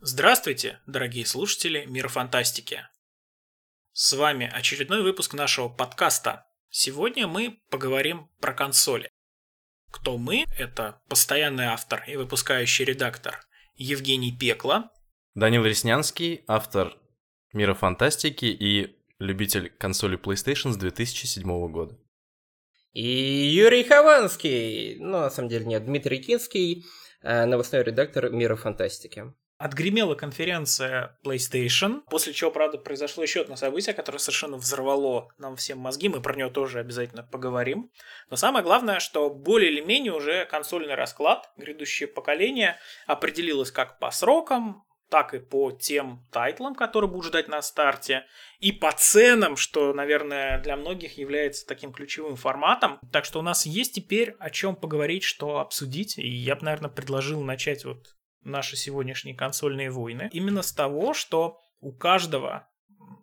Здравствуйте, дорогие слушатели Мира Фантастики. С вами очередной выпуск нашего подкаста. Сегодня мы поговорим про консоли. Кто мы? Это постоянный автор и выпускающий редактор Евгений Пекла. Данил Реснянский, автор Мира Фантастики и любитель консоли PlayStation с 2007 года. И Юрий Хованский, ну, на самом деле нет, Дмитрий Кинский, э, новостной редактор Мира Фантастики. Отгремела конференция PlayStation, после чего, правда, произошло еще одно событие, которое совершенно взорвало нам всем мозги, мы про него тоже обязательно поговорим. Но самое главное, что более или менее уже консольный расклад, грядущее поколение, определилось как по срокам, так и по тем тайтлам, которые будут ждать на старте, и по ценам, что, наверное, для многих является таким ключевым форматом. Так что у нас есть теперь о чем поговорить, что обсудить, и я бы, наверное, предложил начать вот наши сегодняшние консольные войны, именно с того, что у каждого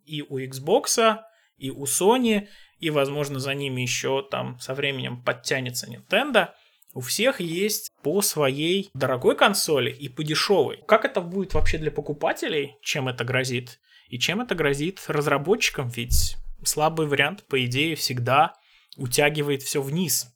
и у Xbox, и у Sony, и, возможно, за ними еще там со временем подтянется Nintendo, у всех есть по своей дорогой консоли и по дешевой. Как это будет вообще для покупателей, чем это грозит? И чем это грозит разработчикам? Ведь слабый вариант, по идее, всегда утягивает все вниз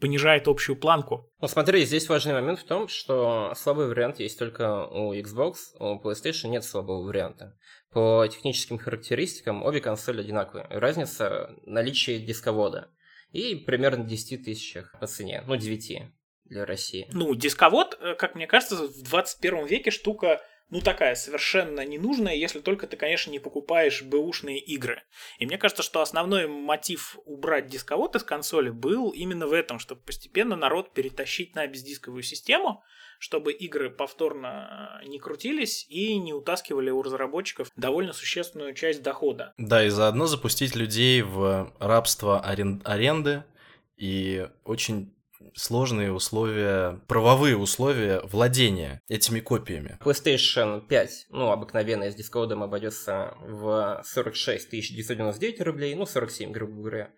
понижает общую планку. Ну смотри, здесь важный момент в том, что слабый вариант есть только у Xbox, у PlayStation нет слабого варианта. По техническим характеристикам обе консоли одинаковые. Разница наличие дисковода. И примерно 10 тысячах по цене. Ну, 9 для России. Ну, дисковод, э, как мне кажется, в 21 веке штука ну, такая совершенно ненужная, если только ты, конечно, не покупаешь бэушные игры. И мне кажется, что основной мотив убрать дисковод из консоли был именно в этом, чтобы постепенно народ перетащить на бездисковую систему, чтобы игры повторно не крутились и не утаскивали у разработчиков довольно существенную часть дохода. Да, и заодно запустить людей в рабство арен... аренды и очень сложные условия, правовые условия владения этими копиями. PlayStation 5, ну, обыкновенная с дисководом обойдется в 46 999 рублей, ну, 47, грубо говоря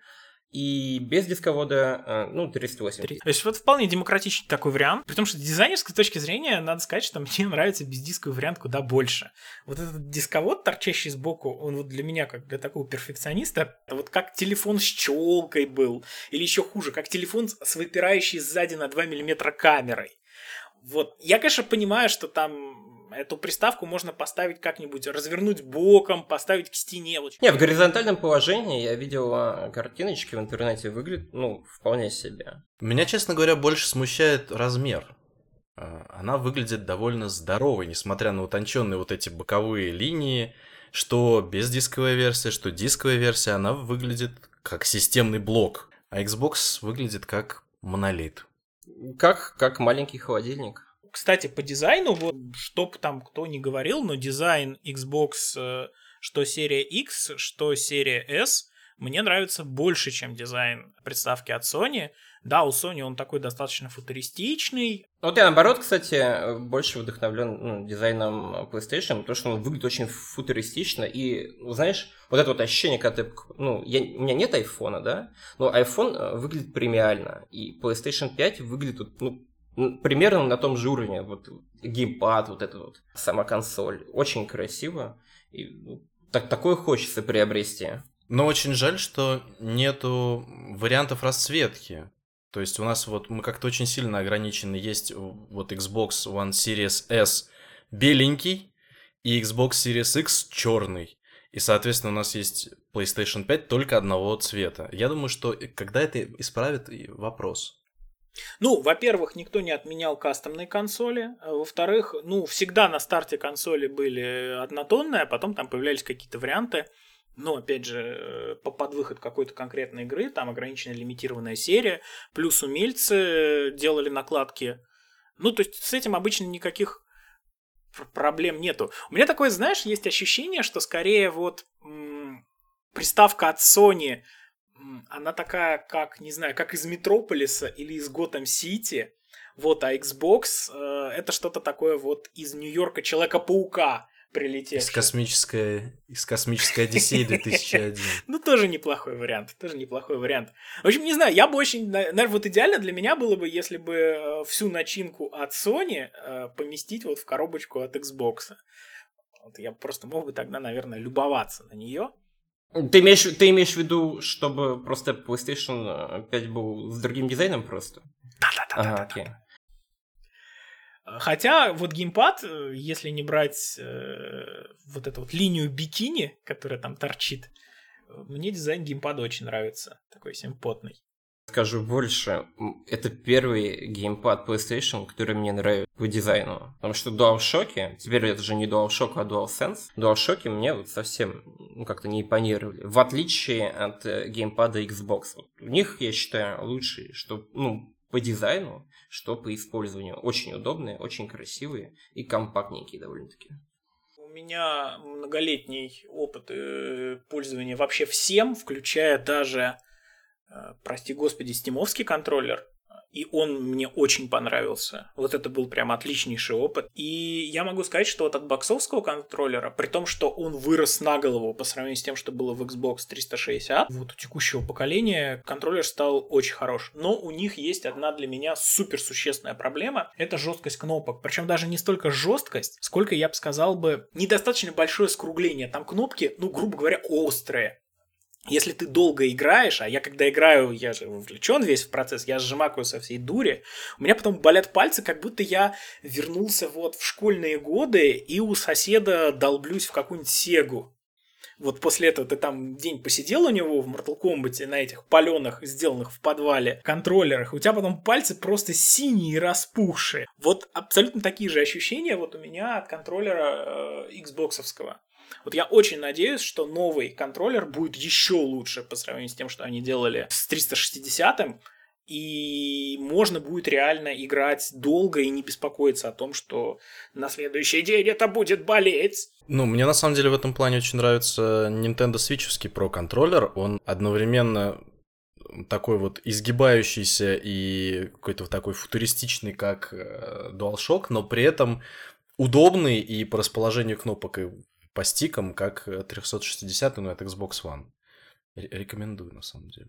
и без дисковода, э, ну, 308. То есть вот вполне демократичный такой вариант, при том, что с дизайнерской точки зрения, надо сказать, что мне нравится бездисковый вариант куда больше. Вот этот дисковод, торчащий сбоку, он вот для меня, как для такого перфекциониста, вот как телефон с челкой был, или еще хуже, как телефон с выпирающей сзади на 2 мм камерой. Вот, я, конечно, понимаю, что там Эту приставку можно поставить как-нибудь, развернуть боком, поставить к стене. Не, в горизонтальном положении я видел а, картиночки в интернете, выглядит, ну, вполне себе. Меня, честно говоря, больше смущает размер. А, она выглядит довольно здоровой, несмотря на утонченные вот эти боковые линии, что без дисковой версии, что дисковая версия, она выглядит как системный блок, а Xbox выглядит как монолит. Как, как маленький холодильник. Кстати, по дизайну, вот, чтоб там кто не говорил, но дизайн Xbox, э, что серия X, что серия S, мне нравится больше, чем дизайн приставки от Sony. Да, у Sony он такой достаточно футуристичный. Вот я наоборот, кстати, больше вдохновлен ну, дизайном PlayStation, потому что он выглядит очень футуристично. И, знаешь, вот это вот ощущение, когда ты... Ну, я, у меня нет айфона, да, но iPhone э, выглядит премиально. И PlayStation 5 выглядит, ну, примерно на том же уровне. Вот геймпад, вот эта вот сама консоль. Очень красиво. И ну, так, такое хочется приобрести. Но очень жаль, что нету вариантов расцветки. То есть у нас вот мы как-то очень сильно ограничены. Есть вот Xbox One Series S беленький и Xbox Series X черный. И, соответственно, у нас есть PlayStation 5 только одного цвета. Я думаю, что когда это исправит, вопрос. Ну, во-первых, никто не отменял кастомные консоли. А во-вторых, ну, всегда на старте консоли были однотонные, а потом там появлялись какие-то варианты. Ну, опять же, э, под выход какой-то конкретной игры, там ограниченная лимитированная серия, плюс умельцы делали накладки. Ну, то есть с этим обычно никаких проблем нету. У меня такое, знаешь, есть ощущение, что скорее вот м- приставка от Sony – она такая, как, не знаю, как из Метрополиса или из Готэм Сити. Вот, а Xbox э, это что-то такое вот из Нью-Йорка Человека-паука. прилетевший. Из космической, из космической Одиссеи 2001. Ну, тоже неплохой вариант, тоже неплохой вариант. В общем, не знаю, я бы очень, наверное, вот идеально для меня было бы, если бы э, всю начинку от Sony э, поместить вот в коробочку от Xbox. Вот я просто мог бы тогда, наверное, любоваться на нее. Ты имеешь, ты имеешь в виду, чтобы просто PlayStation 5 был с другим дизайном просто? Да-да-да. Ага, окей. Хотя вот геймпад, э, если не брать э, вот эту вот линию бикини, которая там торчит, мне дизайн геймпада очень нравится. Такой симпотный. Скажу больше, это первый геймпад PlayStation, который мне нравится по дизайну. Потому что DualShock, теперь это же не DualShock, а DualSense, DualShock мне вот совсем ну, как-то не импонировали. В отличие от э, геймпада Xbox. У них, я считаю, лучший, что ну, по дизайну, что по использованию. Очень удобные, очень красивые и компактненькие довольно-таки. У меня многолетний опыт э, пользования вообще всем, включая даже прости господи, стимовский контроллер, и он мне очень понравился. Вот это был прям отличнейший опыт. И я могу сказать, что вот от боксовского контроллера, при том, что он вырос на голову по сравнению с тем, что было в Xbox 360, вот у текущего поколения контроллер стал очень хорош. Но у них есть одна для меня супер существенная проблема. Это жесткость кнопок. Причем даже не столько жесткость, сколько, я бы сказал бы, недостаточно большое скругление. Там кнопки, ну, грубо говоря, острые если ты долго играешь, а я когда играю, я же вовлечен весь в процесс, я сжимаю со всей дури, у меня потом болят пальцы, как будто я вернулся вот в школьные годы и у соседа долблюсь в какую-нибудь сегу. Вот после этого ты там день посидел у него в Mortal Kombat на этих паленых, сделанных в подвале, контроллерах, у тебя потом пальцы просто синие и распухшие. Вот абсолютно такие же ощущения вот у меня от контроллера э, Xboxовского. Вот я очень надеюсь, что новый контроллер будет еще лучше по сравнению с тем, что они делали с 360-м, и можно будет реально играть долго и не беспокоиться о том, что на следующий день это будет болеть. Ну, мне на самом деле в этом плане очень нравится Nintendo Switch Pro контроллер. Он одновременно такой вот изгибающийся и какой-то вот такой футуристичный, как э, DualShock, но при этом удобный и по расположению кнопок и по стикам, как 360, но это Xbox One. Рекомендую, на самом деле.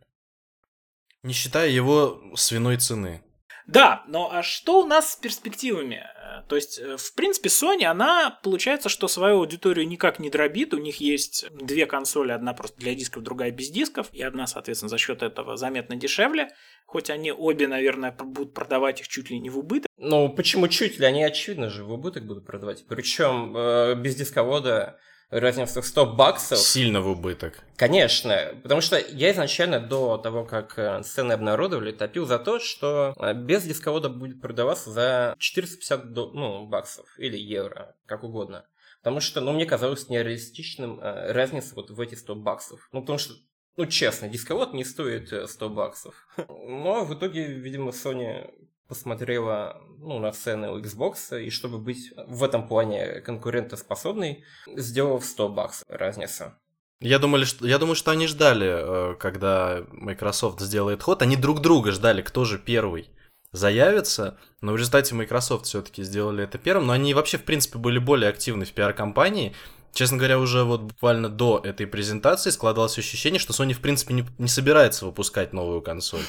Не считая его свиной цены. Да, но а что у нас с перспективами? Э, то есть, э, в принципе, Sony, она, получается, что свою аудиторию никак не дробит. У них есть две консоли, одна просто для дисков, другая без дисков, и одна, соответственно, за счет этого заметно дешевле. Хоть они обе, наверное, будут продавать их чуть ли не в убыток. Ну, почему чуть ли? Они, очевидно же, в убыток будут продавать. Причем э, без дисковода разница в 100 баксов. Сильно в убыток. Конечно, потому что я изначально до того, как э, сцены обнародовали, топил за то, что э, без дисковода будет продаваться за 450 до, ну, баксов или евро, как угодно. Потому что, ну, мне казалось нереалистичным э, разница вот в эти 100 баксов. Ну, потому что, ну, честно, дисковод не стоит 100 баксов. Но в итоге, видимо, Sony посмотрела ну, на цены у Xbox, и чтобы быть в этом плане конкурентоспособной, сделала в 100 баксов разница. Я, думали, что, я думаю, что они ждали, э, когда Microsoft сделает ход. Они друг друга ждали, кто же первый заявится, но в результате Microsoft все-таки сделали это первым. Но они вообще, в принципе, были более активны в пиар-компании, Честно говоря, уже вот буквально до этой презентации складывалось ощущение, что Sony, в принципе, не, не собирается выпускать новую консоль.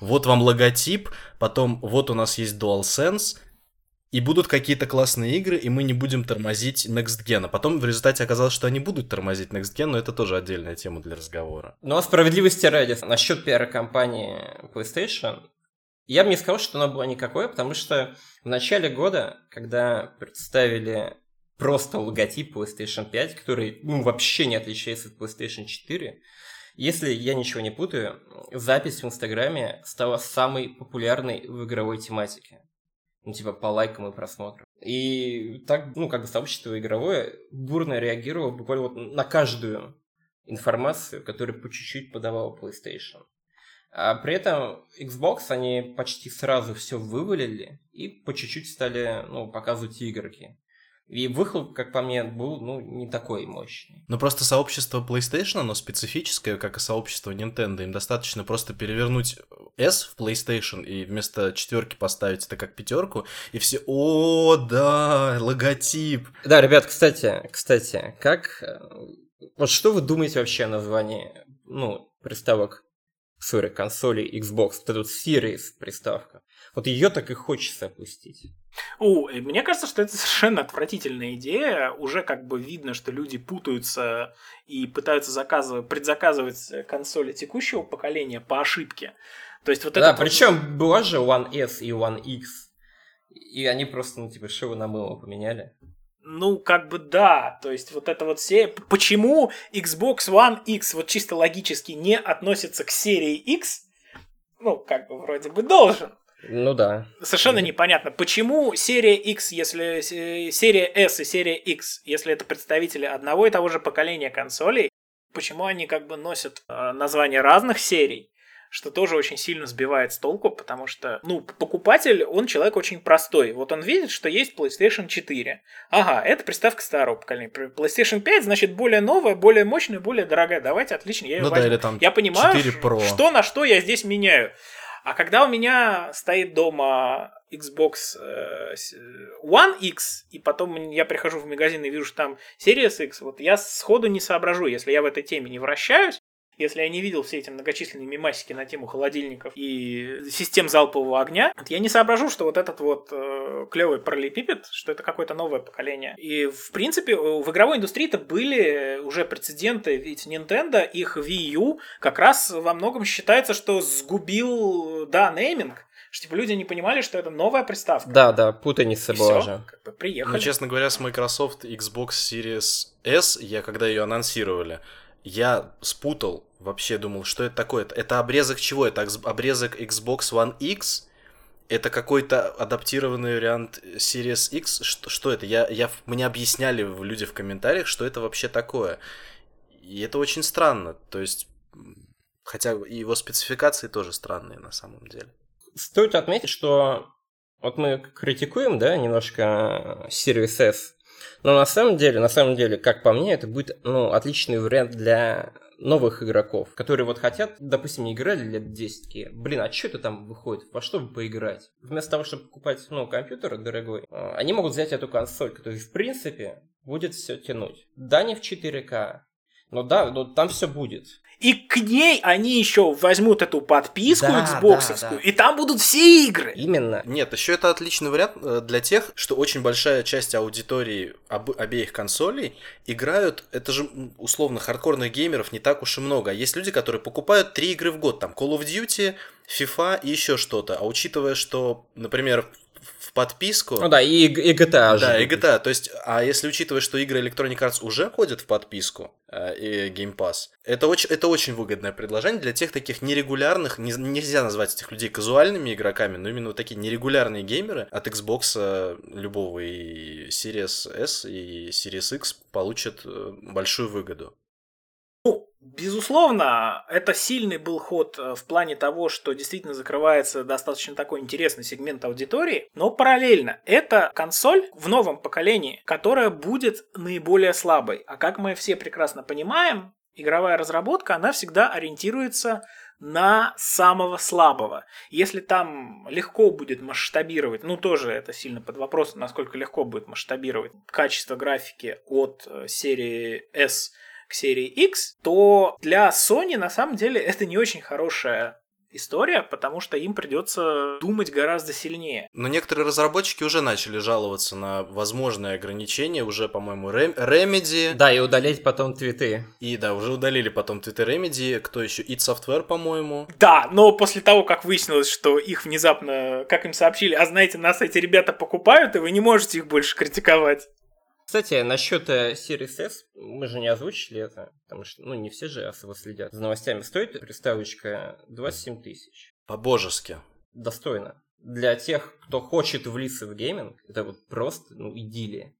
Вот вам логотип, потом вот у нас есть DualSense, и будут какие-то классные игры, и мы не будем тормозить Next Gen. А потом в результате оказалось, что они будут тормозить Next Gen, но это тоже отдельная тема для разговора. Ну, а справедливости ради, насчет пиар-компании PlayStation, я бы не сказал, что она была никакой, потому что в начале года, когда представили просто логотип PlayStation 5, который ну, вообще не отличается от PlayStation 4. Если я ничего не путаю, запись в Инстаграме стала самой популярной в игровой тематике. Ну, типа, по лайкам и просмотрам. И так, ну, как бы сообщество игровое бурно реагировало буквально вот на каждую информацию, которую по чуть-чуть подавала PlayStation. А при этом Xbox они почти сразу все вывалили и по чуть-чуть стали ну, показывать игроки. И выхлоп, как по мне, был, ну, не такой мощный. Ну, просто сообщество PlayStation, оно специфическое, как и сообщество Nintendo. Им достаточно просто перевернуть S в PlayStation и вместо четверки поставить это как пятерку, и все, о, да, логотип. Да, ребят, кстати, кстати, как... э, Вот что вы думаете вообще о названии, ну, приставок, сори, консолей Xbox, вот вот Series приставка? Вот ее так и хочется опустить. У, мне кажется, что это совершенно отвратительная идея. Уже как бы видно, что люди путаются и пытаются заказывать, предзаказывать консоли текущего поколения по ошибке. То есть вот да, это... причем была же One S и One X. И они просто, ну, типа, шивы на мыло поменяли. Ну, как бы да, то есть вот это вот все... Почему Xbox One X вот чисто логически не относится к серии X? Ну, как бы вроде бы должен. Ну да. Совершенно непонятно, почему серия X, если э, серия S и серия X, если это представители одного и того же поколения консолей, почему они как бы носят э, названия разных серий, что тоже очень сильно сбивает с толку, потому что, ну, покупатель, он человек очень простой. Вот он видит, что есть PlayStation 4. Ага, это приставка старого поколения. PlayStation 5, значит, более новая, более мощная, более дорогая. Давайте, отлично, я ее Ну да, возьму. или там Я понимаю, 4 Pro. что на что я здесь меняю. А когда у меня стоит дома Xbox э, One X, и потом я прихожу в магазин и вижу, что там Series X, вот я сходу не соображу, если я в этой теме не вращаюсь, если я не видел все эти многочисленные мемасики на тему холодильников и систем залпового огня, я не соображу, что вот этот вот э, клевый параллелепипед, что это какое-то новое поколение. И, в принципе, в игровой индустрии-то были уже прецеденты, ведь Nintendo, их Wii U, как раз во многом считается, что сгубил, да, нейминг, что типа люди не понимали, что это новая приставка. Да, да, путаница И была всё, же. как бы приехали. Ну, честно говоря, с Microsoft Xbox Series S, я когда ее анонсировали, я спутал, вообще думал, что это такое. Это- обрезок чего? Это обрезок Xbox One X? Это какой-то адаптированный вариант Series X? Что, что это? Я, я, мне объясняли люди в комментариях, что это вообще такое. И это очень странно. То есть, хотя его спецификации тоже странные на самом деле. Стоит отметить, что вот мы критикуем, да, немножко Series S, но на самом деле, на самом деле, как по мне, это будет, ну, отличный вариант для новых игроков, которые вот хотят, допустим, не играли лет 10 такие, блин, а что это там выходит, во что бы поиграть? Вместо того, чтобы покупать, ну, компьютер дорогой, э, они могут взять эту консоль, которая, в принципе, будет все тянуть. Да, не в 4К, но да, но там все будет. И к ней они еще возьмут эту подписку Да, Xboxовскую, да, да. и там будут все игры. Именно. Нет, еще это отличный вариант э, для тех, что очень большая часть аудитории об- обеих консолей играют, это же условно хардкорных геймеров не так уж и много. А есть люди, которые покупают три игры в год, там Call of Duty, FIFA и еще что-то. А учитывая, что, например, в подписку... Ну да, и, и GTA же. Да, и. GTA. То есть, а если учитывать, что игры Electronic Arts уже ходят в подписку э, и Game Pass, это очень, это очень выгодное предложение для тех таких нерегулярных, не- нельзя назвать этих людей казуальными игроками, но именно вот такие нерегулярные геймеры от Xbox э, любого и Series S и Series X получат э, большую выгоду. Безусловно, это сильный был ход э, в плане того, что действительно закрывается достаточно такой интересный сегмент аудитории, но параллельно это консоль в новом поколении, которая будет наиболее слабой. А как мы все прекрасно понимаем, игровая разработка, она всегда ориентируется на самого слабого. Если там легко будет масштабировать, ну тоже это сильно под вопросом, насколько легко будет масштабировать качество графики от э, серии S к серии X, то для Sony на самом деле это не очень хорошая история, потому что им придется думать гораздо сильнее. Но некоторые разработчики уже начали жаловаться на возможные ограничения, уже, по-моему, Rem- Remedy, Да, и удалить потом твиты. и да, уже удалили потом Twitter Remedy, кто еще, id Software, по-моему. Да, но после того, как выяснилось, что их внезапно, как им сообщили, а знаете, нас эти ребята покупают, и вы не можете их больше критиковать. Кстати, насчет Series S, мы же не озвучили это, потому что, ну, не все же особо следят за новостями. Стоит приставочка 27 тысяч. По-божески. Достойно. Для тех, кто хочет влиться в гейминг, это вот просто, ну, идиллия.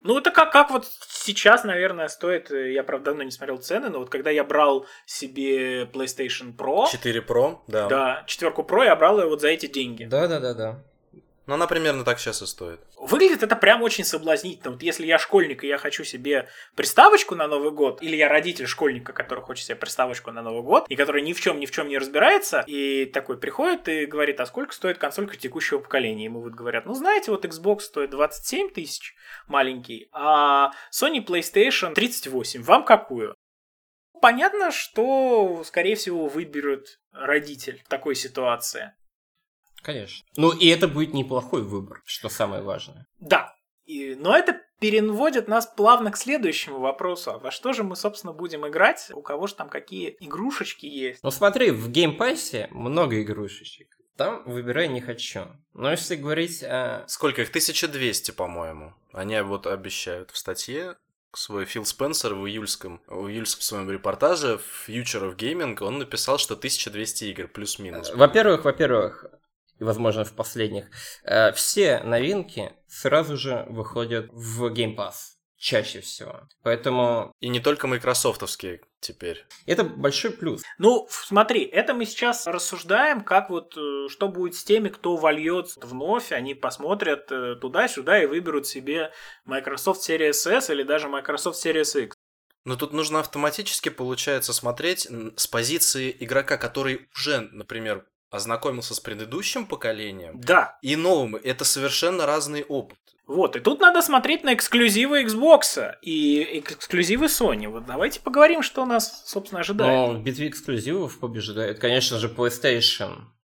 Ну, это как, как вот сейчас, наверное, стоит, э, я, правда, давно не смотрел цены, но вот когда я брал себе PlayStation Pro, 4 Pro, да. да, четверку Pro, я брал ее вот за эти деньги. Да-да-да-да. Ну, она примерно так сейчас и стоит. Выглядит это прям очень соблазнительно. Вот если я школьник, и я хочу себе приставочку на Новый год, или я родитель школьника, который хочет себе приставочку на Новый год, и который ни в чем ни в чем не разбирается, и такой приходит и говорит, а сколько стоит консолька текущего поколения? Ему вот говорят, ну, знаете, вот Xbox стоит 27 тысяч маленький, а Sony PlayStation 38. Вам какую? Понятно, что, скорее всего, выберет родитель в такой ситуации. Конечно. Ну и это будет неплохой выбор, что самое важное. Да. И, но это перенводит нас плавно к следующему вопросу. А во что же мы, собственно, будем играть? У кого же там какие игрушечки есть? Ну смотри, в Game Pass е много игрушечек. Там выбирай не хочу. Но если говорить о... Сколько их? 1200, по-моему. Они вот обещают в статье свой Фил Спенсер в июльском, в июльском своем репортаже Future of Gaming, он написал, что 1200 игр плюс-минус. Во-первых, во-первых, и, возможно, в последних, э, все новинки сразу же выходят в Game Pass. Чаще всего. Поэтому... И не только майкрософтовские теперь. Это большой плюс. Ну, смотри, это мы сейчас рассуждаем, как вот, э, что будет с теми, кто вольет вновь, они посмотрят э, туда-сюда и выберут себе Microsoft Series S или даже Microsoft Series X. Но тут нужно автоматически, получается, смотреть с позиции игрока, который уже, например, ознакомился с предыдущим поколением да. и новым. Это совершенно разный опыт. Вот, и тут надо смотреть на эксклюзивы Xbox и эксклюзивы Sony. Вот давайте поговорим, что нас, собственно, ожидает. Ну, в битве эксклюзивов побеждает, конечно же, PlayStation.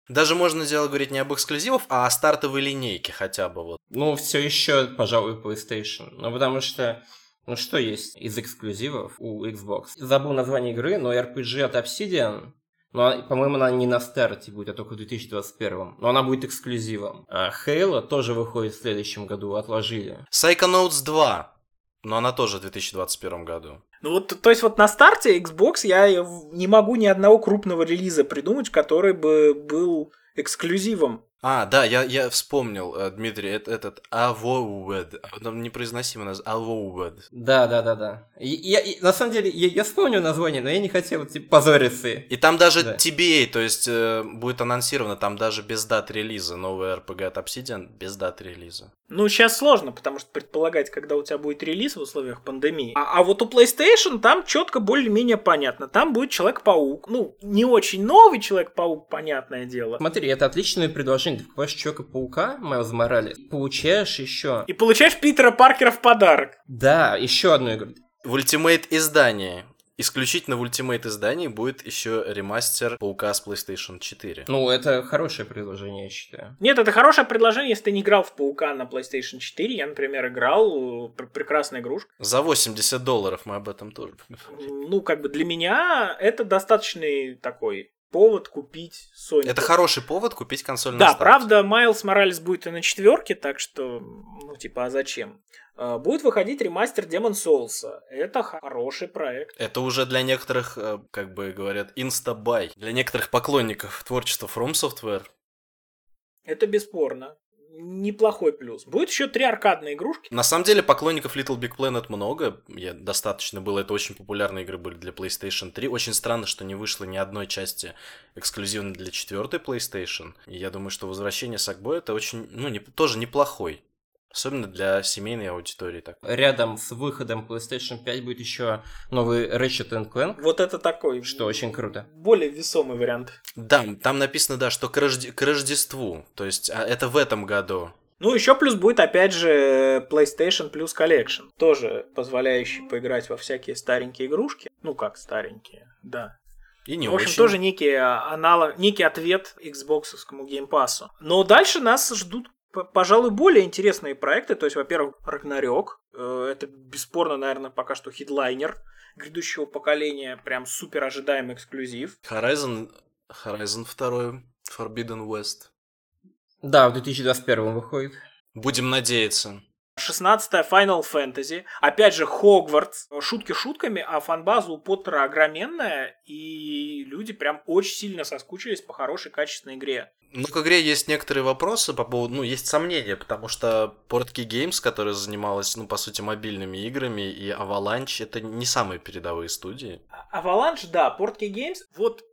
Даже можно дело говорить не об эксклюзивах, а о стартовой линейке хотя бы вот. Ну, все еще, пожалуй, PlayStation. Ну, потому что ну что есть из эксклюзивов у Xbox? Забыл название игры, но RPG от Obsidian но, по-моему, она не на старте будет, а только в 2021. Но она будет эксклюзивом. А Halo тоже выходит в следующем году, отложили. Psychonauts 2. Но она тоже в 2021 году. Ну вот, то есть вот на старте Xbox я не могу ни одного крупного релиза придумать, который бы был эксклюзивом. А, да, я, я вспомнил, э, Дмитрий, это, этот Avowed, непроизносимый название, Avowed. Да, да, да, да. Я, я, на самом деле, я, я вспомнил название, но я не хотел типа, позориться. И там даже да. TBA, то есть э, будет анонсировано, там даже без дат релиза, новый RPG от Obsidian без дат релиза. Ну, сейчас сложно, потому что предполагать, когда у тебя будет релиз в условиях пандемии. А, а вот у PlayStation там четко более-менее понятно. Там будет Человек-паук. Ну, не очень новый Человек-паук, понятное дело. Смотри, это отличное предложение ты покупаешь Человека-паука, Майлз Моралес, получаешь еще... И получаешь Питера Паркера в подарок. Да, еще одну игру. В Ultimate издании. Исключительно в Ultimate издании будет еще ремастер Паука с PlayStation 4. Ну, это хорошее предложение, я считаю. Нет, это хорошее предложение, если ты не играл в Паука на PlayStation 4. Я, например, играл. Прекрасная игрушка. За 80 долларов мы об этом тоже. Ну, как бы для меня это достаточный такой повод купить Sony. Это хороший повод купить консоль Да, правда, Майлз Моралес будет и на четверке, так что, ну, типа, а зачем? А, будет выходить ремастер Demon Souls. Это хороший проект. Это уже для некоторых, э, как бы говорят, инстабай. Для некоторых поклонников творчества From Software. Это бесспорно неплохой плюс. Будет еще три аркадные игрушки. На самом деле поклонников Little Big Planet много. Я достаточно было. Это очень популярные игры были для PlayStation 3. Очень странно, что не вышло ни одной части эксклюзивно для четвертой PlayStation. И я думаю, что возвращение Сакбой это очень, ну, не, тоже неплохой. Особенно для семейной аудитории. Так. Рядом с выходом PlayStation 5 будет еще новый Ratchet Clank. Вот это такой. Что очень круто. Более весомый вариант. Да, там написано, да, что к, Рожде... к Рождеству. То есть а это в этом году. Ну, еще плюс будет, опять же, PlayStation Plus Collection. Тоже позволяющий поиграть во всякие старенькие игрушки. Ну, как старенькие, да. И не в общем, очень. тоже некий аналог, некий ответ Xbox Game Pass. Но дальше нас ждут пожалуй, более интересные проекты. То есть, во-первых, Рагнарёк. Э, это бесспорно, наверное, пока что хедлайнер грядущего поколения. Прям супер ожидаемый эксклюзив. Horizon, Horizon 2, Forbidden West. Да, в 2021 выходит. Будем надеяться. 16 Final Fantasy. Опять же, Хогвартс. Шутки шутками, а фанбаза у Поттера огроменная, и люди прям очень сильно соскучились по хорошей, качественной игре. Ну, к игре есть некоторые вопросы по поводу, ну, есть сомнения, потому что Portkey Games, которая занималась, ну, по сути, мобильными играми, и Avalanche, это не самые передовые студии. Avalanche, да, Portkey Games, вот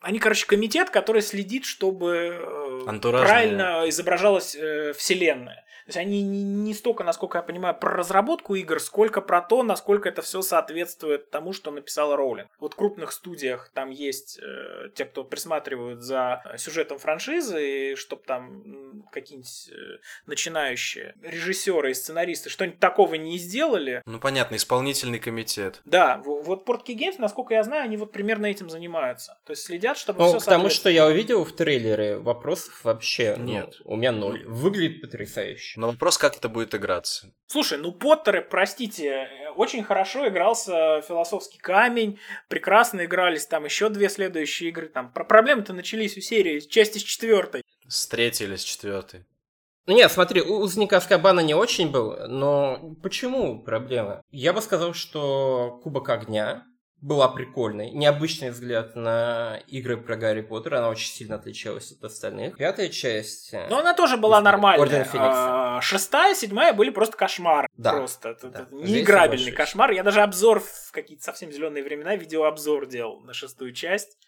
Они, короче, комитет, который следит, чтобы э, Антуражная. правильно изображалась э, вселенная. То есть они не, не столько, насколько я понимаю, про разработку игр, сколько про то, насколько это все соответствует тому, что написала Роулинг. Вот в крупных студиях там есть э, те, кто присматривают за сюжетом франшизы, чтобы там какие-нибудь э, начинающие режиссеры и сценаристы что-нибудь такого не сделали, Ну, понятно, исполнительный комитет. да, вот Portkey Games, насколько я знаю, они вот примерно этим занимаются. То есть следят, чтобы Ну, все к тому, что я увидел в трейлере, вопросов вообще ну, Нет. у меня ноль. Выглядит потрясающе. Но вопрос, как это будет играться. Слушай, ну Поттеры, простите, э, очень хорошо игрался философский камень, прекрасно игрались там еще две следующие игры. Там про проблемы-то начались у серии, части с четвертой. С третьей или с четвертой. Ну нет, смотри, у Узник Аскабана не очень был, но почему проблема? Я бы сказал, что Кубок Огня была прикольной. Необычный взгляд на игры про Гарри Поттера, она очень сильно отличалась от остальных. Пятая часть... э, Но она тоже была Орден нормальная. Феникса. А, Шестая, седьмая были просто кошмар. Да. Просто Да. неиграбельный кошмар. Я даже обзор в какие-то совсем зеленые времена, видеообзор делал на шестую часть.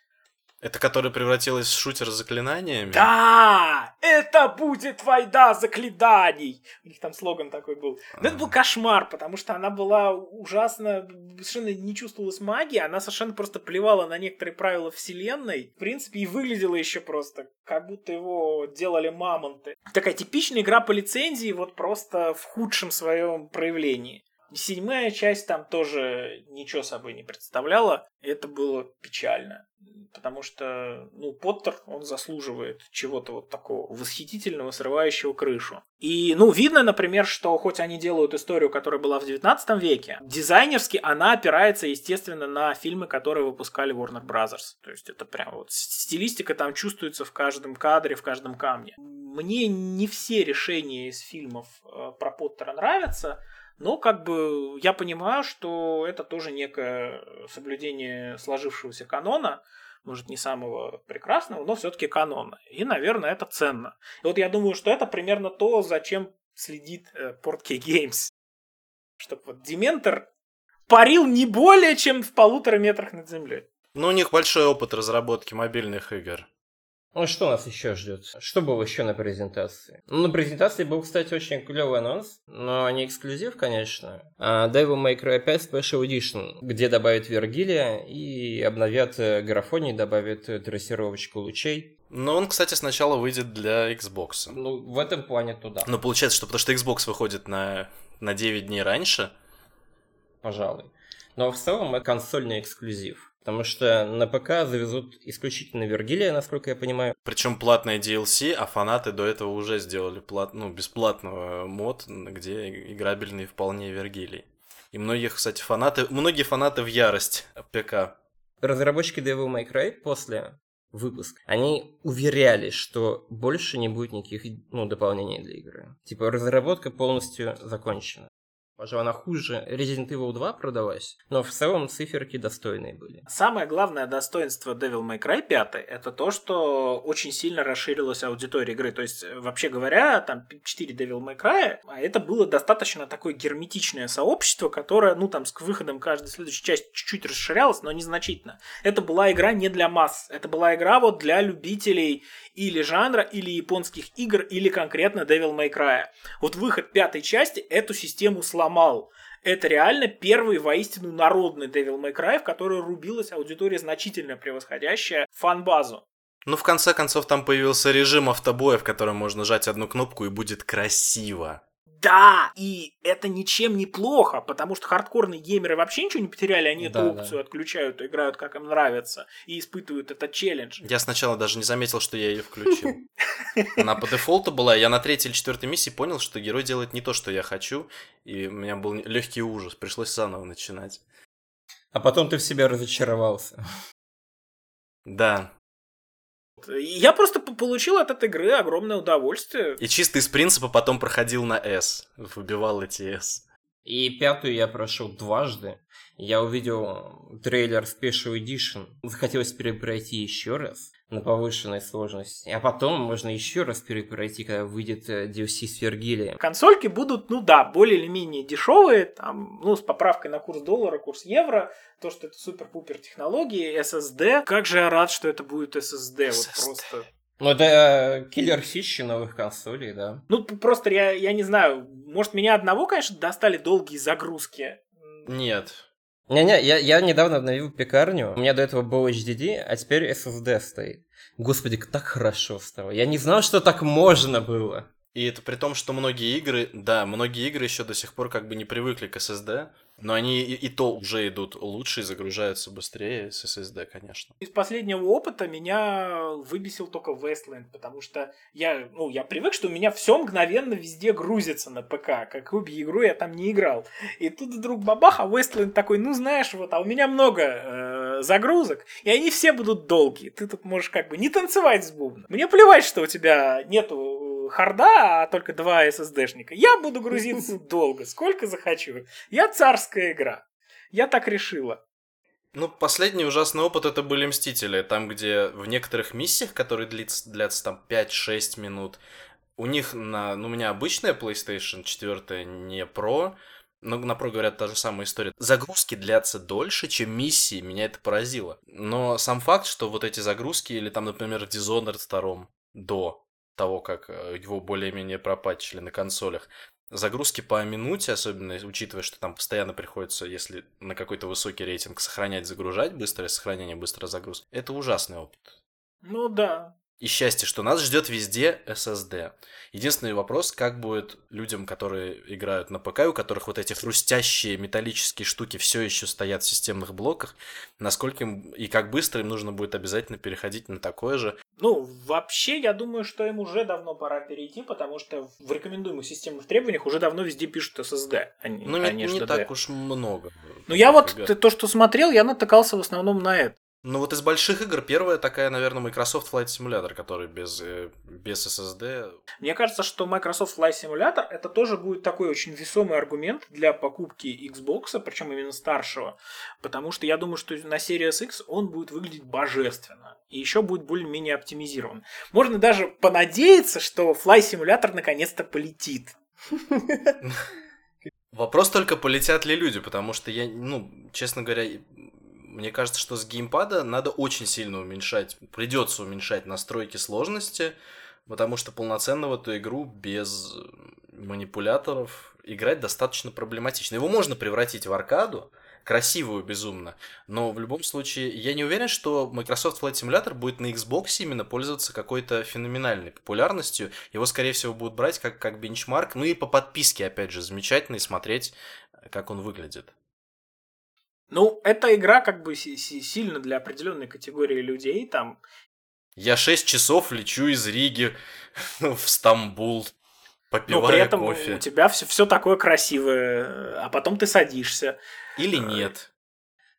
Это которая превратилась в шутер с заклинаниями? Да, это будет война заклинаний. У них там слоган такой был. Но это был Ага. кошмар, потому что она была ужасно, совершенно не чувствовалась магии, она совершенно просто плевала на некоторые правила вселенной. В принципе, и выглядела еще просто, как будто его делали мамонты. Такая типичная игра по лицензии, вот просто в худшем своем проявлении. Седьмая часть там тоже ничего собой не представляла. Это было печально. Потому что, ну, Поттер, он заслуживает чего-то вот такого восхитительного, срывающего крышу. И, ну, видно, например, что хоть они делают историю, которая была в 19 веке, дизайнерски она опирается, естественно, на фильмы, которые выпускали Warner Brothers. То есть это прям вот стилистика там чувствуется в каждом кадре, в каждом камне. Мне не все решения из фильмов э, про Поттера нравятся, но как бы я понимаю, что это тоже некое соблюдение сложившегося канона, может, не самого прекрасного, но все-таки канона. И, наверное, это ценно. И вот я думаю, что это примерно то, зачем следит э, Portkey Games. Чтобы вот Дементор парил не более, чем в полутора метрах над землей. Ну, у них большой опыт разработки мобильных игр. Ну что нас еще ждет? Что было еще на презентации? Ну, на презентации был, кстати, очень клевый анонс, но не эксклюзив, конечно. А Devil May Cry 5 Special Edition, где добавят Вергилия и обновят э, графоний, добавят э, трассировочку лучей. Но он, кстати, сначала выйдет для Xbox. Ну, в этом плане туда, Но получается, что потому что Xbox выходит на, на 9 дней раньше. пожалуй. Но в целом это консольный эксклюзив. Потому что на ПК завезут исключительно Вергилия, насколько я понимаю. Причем платное DLC, а фанаты до этого уже сделали плат... ну, бесплатного мод, где играбельный вполне Вергилий. И многих, кстати, фанаты, многие фанаты в ярость ПК. Разработчики Devil May Cry после выпуска, они уверяли, что больше не будет никаких ну, дополнений для игры. Типа, разработка полностью закончена. Пожалуй, она хуже Resident Evil 2 продалась, но в целом циферки достойные были. Самое главное достоинство Devil May Cry 5 это то, что очень сильно расширилась аудитория игры. То есть, вообще говоря, там 4 Devil May Cry, а это было достаточно такое герметичное сообщество, которое, ну, там, с выходом каждой следующей части чуть-чуть расширялось, но незначительно. Это была игра не для масс. Это была игра вот для любителей или жанра, или японских игр, или конкретно Devil May Cry. Вот выход пятой части эту систему сломал. Это реально первый воистину народный Devil May Cry, в который рубилась аудитория значительно превосходящая фан-базу. Ну, в конце концов, там появился режим автобоя, в котором можно нажать одну кнопку и будет красиво. Да, и это ничем не плохо, потому что хардкорные геймеры вообще ничего не потеряли, они Да, эту да. опцию отключают, и играют как им нравится, и испытывают этот челлендж. Я сначала даже не заметил, что я ее включил. Она по дефолту была, я на третьей или четвертой миссии понял, что герой делает не то, что я хочу, и у меня был легкий ужас, пришлось заново начинать. А потом ты в себя разочаровался. Да, Я просто получил от этой игры огромное удовольствие. и чисто из принципа потом проходил на S, выбивал эти S. И пятую я прошел дважды. Я увидел трейлер Special Edition. Захотелось перепройти еще раз. На повышенной сложности. А потом можно еще раз пройти, когда выйдет э, DLC с Вергилием. Консольки будут, ну да, более или менее дешевые, там, ну, с поправкой на курс доллара, курс евро, то, что это супер-пупер технологии, SSD. Как же я рад, что это будет SSD, SSD. вот просто. Ну, это киллер фичи новых консолей, да. Ну, просто я, я не знаю, может, меня одного, конечно, достали долгие загрузки. Нет, не-не, я, я недавно обновил пекарню. У меня до этого был HDD, а теперь SSD стоит. Господи, так хорошо стало. Я не знал, что так можно было. И это при том, что многие игры, да, многие игры еще до сих пор как бы не привыкли к SSD. Но они и, и то уже идут лучше и загружаются быстрее с SSD, конечно. Из последнего опыта меня выбесил только Westland, потому что я, ну, я привык, что у меня все мгновенно везде грузится на ПК. Какую бы игру я там не играл. И тут вдруг бабах, а Westland такой, ну знаешь, вот, а у меня много э, загрузок, и они все будут долгие. Ты тут можешь как бы не танцевать с бубном. Мне плевать, что у тебя нету харда, а только два SSD-шника. Я буду грузиться долго, сколько захочу. Я царская игра. Я так решила. Ну, последний ужасный опыт это были Мстители, там, где в некоторых миссиях, которые длятся, длятся там 5-6 минут, у них на, ну, у меня обычная PlayStation 4, не Pro, но на Pro говорят та же самая история. Загрузки длятся дольше, чем миссии, меня это поразило. Но сам факт, что вот эти загрузки, или там, например, Dishonored 2 до того, как э, его более-менее пропатчили на консолях. Загрузки по минуте, особенно учитывая, что там постоянно приходится, если на какой-то высокий рейтинг, сохранять, загружать, быстрое сохранение, быстрая загрузка. Это ужасный опыт. Ну да, и счастье, что нас ждет везде SSD. Единственный вопрос, как будет людям, которые играют на ПК, у которых вот эти хрустящие металлические штуки все еще стоят в системных блоках, насколько им и как быстро им нужно будет обязательно переходить на такое же. Ну, вообще, я думаю, что им уже давно пора перейти, потому что в рекомендуемых системных требованиях уже давно везде пишут SSD, а не, ну, не, не, не так уж много. Ну, я вот то, что смотрел, я натыкался в основном на это. Ну вот из больших игр первая такая, наверное, Microsoft Flight Simulator, который без, э, без SSD. Мне кажется, что Microsoft Flight Simulator это тоже будет такой очень весомый аргумент для покупки Xbox, причем именно старшего, потому что я думаю, что на Series X он будет выглядеть божественно и еще будет более-менее оптимизирован. Можно даже понадеяться, что Flight Simulator наконец-то полетит. Вопрос только, полетят ли люди, потому что я, ну, честно говоря, мне кажется, что с геймпада надо очень сильно уменьшать, придется уменьшать настройки сложности, потому что полноценно в эту игру без манипуляторов играть достаточно проблематично. Его можно превратить в аркаду, красивую безумно, но в любом случае я не уверен, что Microsoft Flight Simulator будет на Xbox именно пользоваться какой-то феноменальной популярностью. Его, скорее всего, будут брать как, как бенчмарк, ну и по подписке, опять же, замечательно, и смотреть, как он выглядит. Ну, эта игра как бы сильно для определенной категории людей там. Я 6 часов лечу из Риги в Стамбул, попивая Но при этом кофе. у тебя все, все такое красивое, а потом ты садишься. Или нет.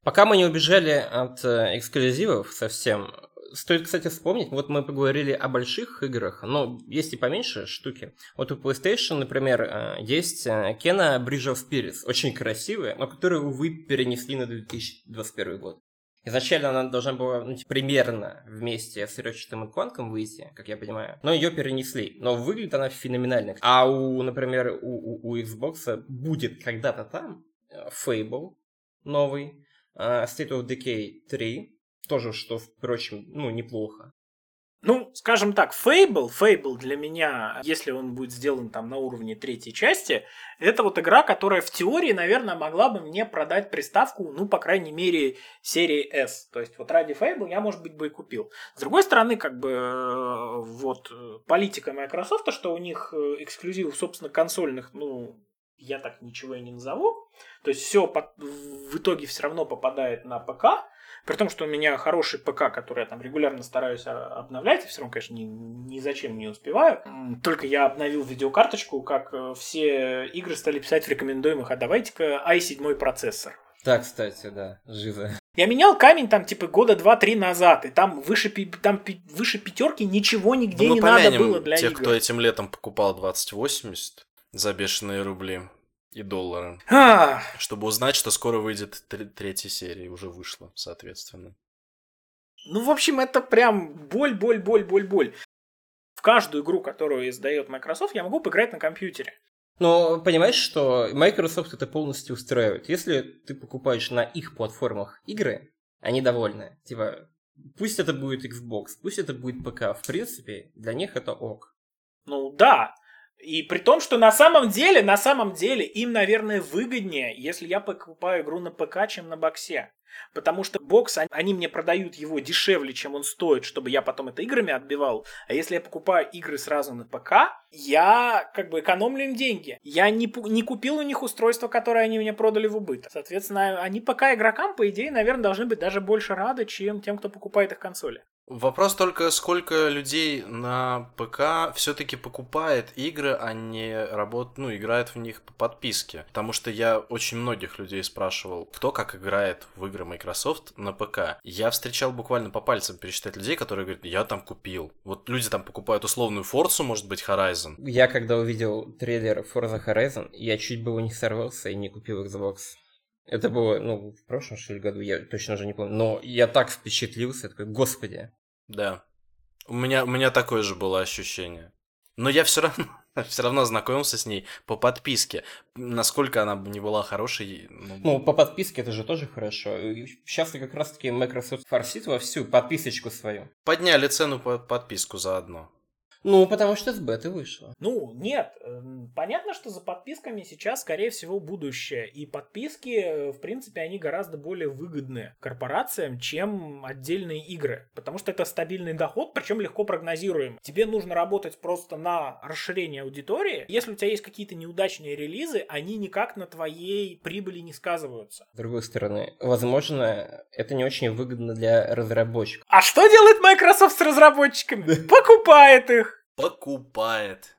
Пока мы не убежали от э, эксклюзивов совсем, Стоит, кстати, вспомнить, вот мы поговорили о больших играх, но есть и поменьше штуки. Вот у PlayStation, например, э, есть э, Bridge of Spirits, очень красивая, но которую, увы, перенесли на 2021 год. Изначально она должна была ну, типа, примерно вместе с Ratchet и Clank выйти, как я понимаю, но ее перенесли. Но выглядит она феноменально. А у, например, у, у, у Xbox будет когда-то там э, Fable новый, State of Decay 3, тоже, что, впрочем, ну, неплохо. Ну, скажем так, Fable, Fable для меня, если он будет сделан там на уровне третьей части, это вот игра, которая в теории, наверное, могла бы мне продать приставку, ну, по крайней мере, серии S. То есть вот ради Fable я, может быть, бы и купил. С другой стороны, как бы, э, вот, политика Microsoft, что у них э, эксклюзивов, собственно, консольных, ну, я так ничего и не назову. То есть все в итоге все равно попадает на ПК, при том, что у меня хороший ПК, который я там регулярно стараюсь а, обновлять, и все равно, конечно, ни, ни зачем не успеваю. Только я обновил видеокарточку, как э, все игры стали писать в рекомендуемых, а давайте-ка i7 процессор. Да, кстати, да, живо. Я менял камень там типа года два-три назад, и там выше, там выше пятерки ничего нигде ну, не надо было для тех, игр. кто этим летом покупал 2080 за бешеные рубли и доллара. А! Чтобы узнать, что скоро выйдет третья серия, уже вышла, соответственно. Ну, в общем, это прям боль, боль, боль, боль, боль. В каждую игру, которую издает Microsoft, я могу поиграть на компьютере. Но понимаешь, что Microsoft это полностью устраивает. Если ты покупаешь на их платформах игры, они довольны. Типа, пусть это будет Xbox, пусть это будет ПК. В принципе, для них это ок. Ну да, и при том, что на самом деле, на самом деле, им, наверное, выгоднее, если я покупаю игру на ПК, чем на боксе. Потому что бокс, они мне продают его дешевле, чем он стоит, чтобы я потом это играми отбивал. А если я покупаю игры сразу на ПК, я как бы экономлю им деньги. Я не, не купил у них устройство, которое они мне продали в убыток. Соответственно, они пока игрокам, по идее, наверное, должны быть даже больше рады, чем тем, кто покупает их консоли. Вопрос только, сколько людей на ПК все-таки покупает игры, а не работ... ну, играет в них по подписке. Потому что я очень многих людей спрашивал, кто как играет в игры Microsoft на ПК. Я встречал буквально по пальцам пересчитать людей, которые говорят, я там купил. Вот люди там покупают условную Форсу, может быть, Horizon. Я когда увидел трейлер Forza Horizon, я чуть было не сорвался и не купил Xbox. Это было, ну, в прошлом, что ли, году, я точно уже не помню. Но я так впечатлился, такой, господи, да. У меня, у меня такое же было ощущение. Но я все равно, все равно знакомился с ней по подписке. Насколько она не была хорошей. Ну, ну по подписке это же тоже хорошо. Сейчас как раз-таки Microsoft форсит во всю подписочку свою. Подняли цену по подписку заодно. Ну, потому что с беты вышло. Ну, нет. Эм, понятно, что за подписками сейчас, скорее всего, будущее. И подписки, э, в принципе, они гораздо более выгодны корпорациям, чем отдельные игры. Потому что это стабильный доход, причем легко прогнозируем. Тебе нужно работать просто на расширение аудитории. Если у тебя есть какие-то неудачные релизы, они никак на твоей прибыли не сказываются. С другой стороны, возможно, это не очень выгодно для разработчиков. А что делает Microsoft с разработчиками? Покупает их покупает.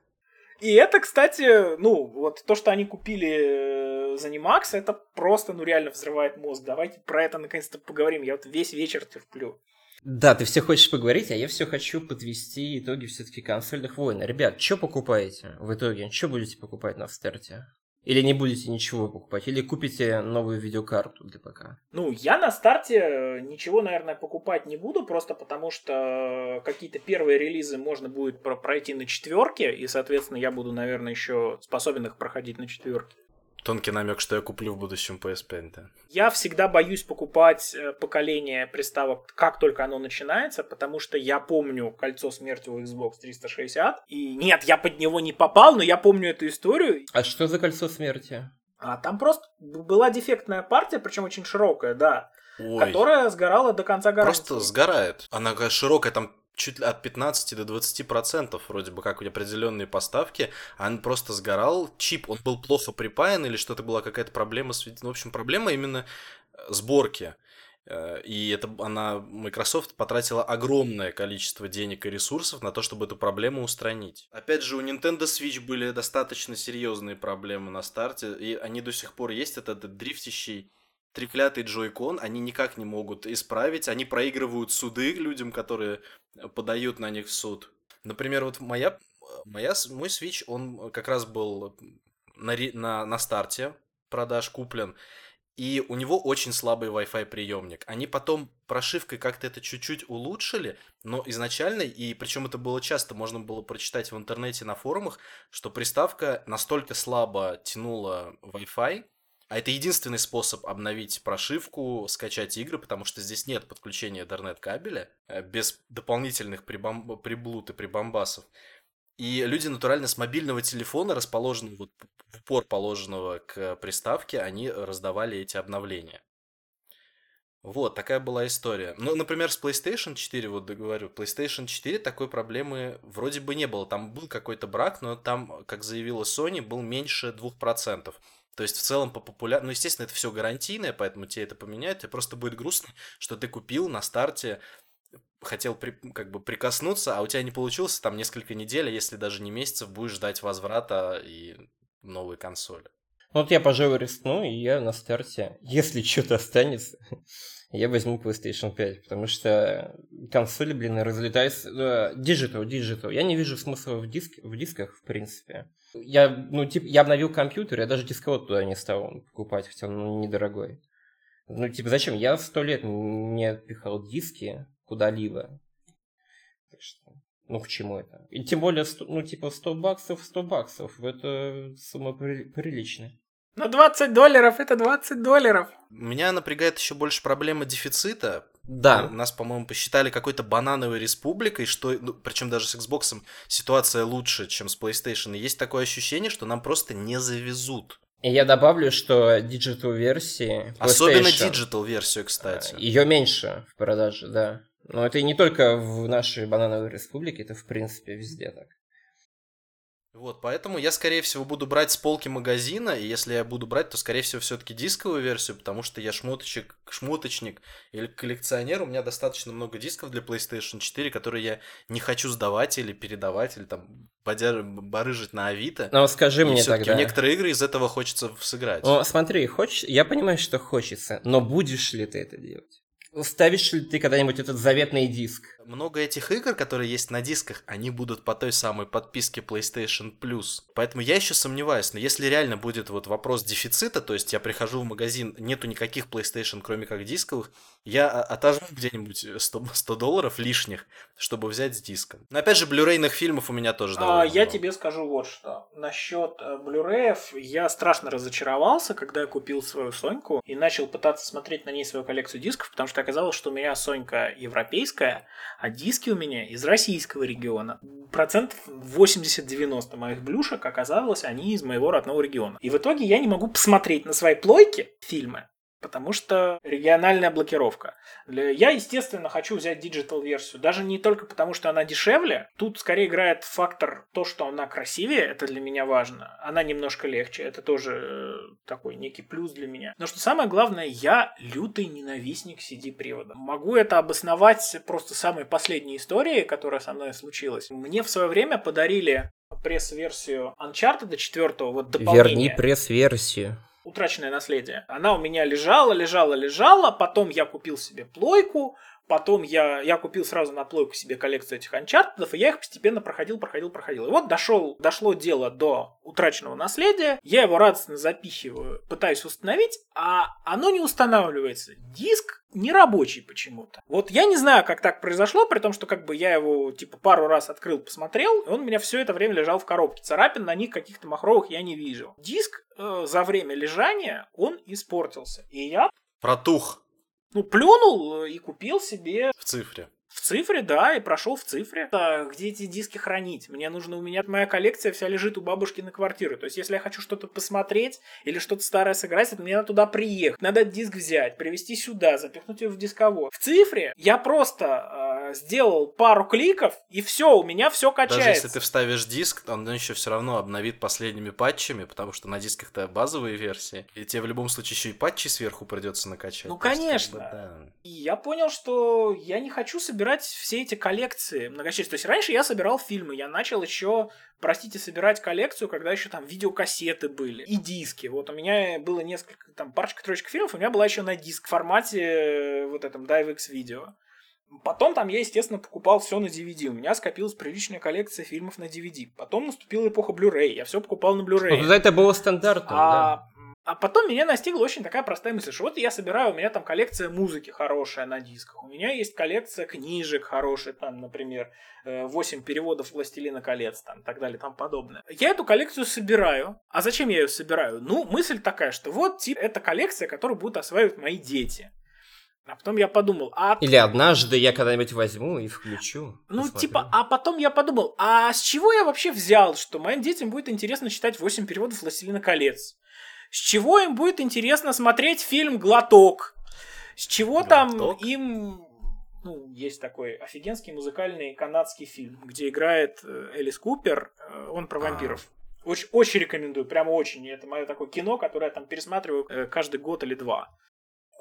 И это, кстати, ну, вот то, что они купили э, ZeniMax, это просто, ну, реально взрывает мозг. Давайте про это наконец-то поговорим. Я вот весь вечер терплю. Да, ты все хочешь поговорить, а я все хочу подвести итоги все-таки консольных войн. Ребят, что покупаете в итоге? Что будете покупать на старте? Или не будете ничего покупать? Или купите новую видеокарту для ПК? Ну, я на старте э, ничего, наверное, покупать не буду, просто потому что какие-то первые релизы можно будет пройти на четверке, и, соответственно, я буду, наверное, еще способен их проходить на четверке. Тонкий намек, что я куплю в будущем PS5, да. Я всегда боюсь покупать э, поколение приставок, как только оно начинается, потому что я помню кольцо смерти у Xbox 360. И нет, я под него не попал, но я помню эту историю. А что за кольцо смерти? А там просто была дефектная партия, причем очень широкая, да. Ой. Которая сгорала до конца гарантии. Просто сгорает. Она широкая, там чуть от 15 до 20 процентов вроде бы как определенные поставки, а он просто сгорал, чип, он был плохо припаян или что-то была какая-то проблема с... Ну, в общем, проблема именно э, сборки. Э, и это она, Microsoft потратила огромное количество денег и ресурсов на то, чтобы эту проблему устранить. Опять же, у Nintendo Switch были достаточно серьезные проблемы на старте, и они до сих пор есть, этот, этот дрифтящий треклятый джойкон они никак не могут исправить. Они проигрывают суды людям, которые подают на них в суд. Например, вот моя, моя, мой Switch, он как раз был на, на, на старте продаж куплен, и у него очень слабый Wi-Fi приемник. Они потом прошивкой как-то это чуть-чуть улучшили, но изначально, и причем это было часто, можно было прочитать в интернете на форумах, что приставка настолько слабо тянула Wi-Fi, а это единственный способ обновить прошивку, скачать игры, потому что здесь нет подключения Ethernet кабеля, э, без дополнительных прибом... приблуд и прибамбасов. И люди натурально с мобильного телефона, расположенного вот в упор положенного к приставке, они раздавали эти обновления. Вот, такая была история. Ну, например, с PlayStation 4, вот говорю, PlayStation 4 такой проблемы вроде бы не было. Там был какой-то брак, но там, как заявила Sony, был меньше 2%. То есть в целом по популярности, ну, естественно, это все гарантийное, поэтому тебе это поменяют, тебе просто будет грустно, что ты купил на старте, хотел при, как бы прикоснуться, а у тебя не получилось там несколько недель, а если даже не месяцев, будешь ждать возврата и новой консоли. Вот я, пожалуй, рискну, и я на старте, если что-то останется, я возьму PlayStation 5, потому что консоли, блин, разлетаются. Digital, Digital. Я не вижу смысла в, диск, в дисках, в принципе. Я, ну, типа, я обновил компьютер, я даже дисковод туда не стал покупать, хотя он ну, недорогой. Ну, типа, зачем? Я сто лет не пихал диски куда-либо. Что, ну, к чему это? И тем более, ну, типа, 100 баксов, 100 баксов. Это сумма приличная. Но 20 долларов это 20 долларов. Меня напрягает еще больше проблема дефицита. Да. Нас, по-моему, посчитали какой-то банановой республикой, что, ну, причем даже с Xbox ситуация лучше, чем с PlayStation. И есть такое ощущение, что нам просто не завезут. И я добавлю, что digital версии Особенно digital версию, кстати. Ее меньше в продаже, да. Но это и не только в нашей банановой республике, это в принципе везде так. Вот, поэтому я, скорее всего, буду брать с полки магазина, и если я буду брать, то, скорее всего, все-таки дисковую версию, потому что я шмоточек, шмоточник или коллекционер, у меня достаточно много дисков для PlayStation 4, которые я не хочу сдавать или передавать, или там подер... барыжить на Авито. Ну, скажи и мне тогда. некоторые игры из этого хочется сыграть. Ну, смотри, хочешь, я понимаю, что хочется, но будешь ли ты это делать? Ставишь ли ты когда-нибудь этот заветный диск? Много этих игр, которые есть на дисках, они будут по той самой подписке PlayStation Plus. Поэтому я еще сомневаюсь, но если реально будет вот вопрос дефицита, то есть я прихожу в магазин, нету никаких PlayStation, кроме как дисковых, я отожму где-нибудь 100, 100 долларов лишних, чтобы взять с диском. Но опять же, блюрейных фильмов у меня тоже довольно а, Я тебе скажу вот что. Насчет э, блюреев я страшно разочаровался, когда я купил свою Соньку и начал пытаться смотреть на ней свою коллекцию дисков, потому что оказалось, что у меня Сонька европейская, а диски у меня из российского региона. Процентов 80-90 моих блюшек оказалось, они из моего родного региона. И в итоге я не могу посмотреть на своей плойке фильмы, потому что региональная блокировка. Я, естественно, хочу взять digital -версию, даже не только потому, что она дешевле. Тут скорее играет фактор то, что она красивее, это для меня важно. Она немножко легче, это тоже э, такой некий плюс для меня. Но что самое главное, я лютый ненавистник CD-привода. Могу это обосновать просто самой последней историей, которая со мной случилась. Мне в свое время подарили пресс-версию Uncharted 4, вот дополнение. Верни пресс-версию утраченное наследие. Она у меня лежала, лежала, лежала, потом я купил себе плойку, потом я, я купил сразу на плойку себе коллекцию этих анчартедов, и я их постепенно проходил, проходил, проходил. И вот дошел, дошло дело до утраченного наследия, я его радостно запихиваю, пытаюсь установить, а оно не устанавливается. Диск нерабочий почему-то. Вот я не знаю, как так произошло, при том, что как бы я его типа пару раз открыл, посмотрел, и он у меня все это время лежал в коробке. Царапин на них каких-то махровых я не вижу. Диск э, за время лежания, он испортился. И я... Протух. Ну, плюнул э, и купил себе... В цифре. В цифре, да, и прошел в цифре. А где эти диски хранить? Мне нужно, у меня моя коллекция вся лежит у бабушки на квартире. То есть, если я хочу что-то посмотреть или что-то старое сыграть, мне надо туда приехать. Надо диск взять, привезти сюда, запихнуть его в дисковод. В цифре я просто э, сделал пару кликов, и все, у меня все качается. Даже если ты вставишь диск, он еще все равно обновит последними патчами, потому что на дисках-то базовые версии. И тебе в любом случае еще и патчи сверху придется накачать. Ну, конечно. Есть, как бы, да. И я понял, что я не хочу собирать собирать все эти коллекции многочисленные. То есть раньше я собирал фильмы, я начал еще, простите, собирать коллекцию, когда еще там видеокассеты были и диски. Вот у меня было несколько, там, парочка-троечка фильмов, у меня была еще на диск формате э, вот этом DiveX видео. Потом там я, естественно, покупал все на DVD. У меня скопилась приличная коллекция фильмов на DVD. Потом наступила эпоха Blu-ray. Я все покупал на Blu-ray. Вот это было стандартом, а, да. А потом меня настигла очень такая простая мысль, что вот я собираю, у меня там коллекция музыки хорошая на дисках, у меня есть коллекция книжек хорошая, там, например, 8 э, переводов «Властелина колец», там, и так далее, там подобное. Я эту коллекцию собираю. А зачем я ее собираю? Ну, мысль такая, что вот, типа, это коллекция, которую будут осваивать мои дети. А потом я подумал, а... Или однажды я когда-нибудь возьму и включу. Ну, посмотрю. типа, а потом я подумал, а с чего я вообще взял, что моим детям будет интересно читать 8 переводов «Властелина колец»? С чего им будет интересно смотреть фильм «Глоток»? С чего Глоток? там им... Ну, есть такой офигенский музыкальный канадский фильм, где играет э, Элис Купер, э, он про а. вампиров. Очень, очень рекомендую, прямо очень. Это мое такое кино, которое я там пересматриваю э, каждый год или два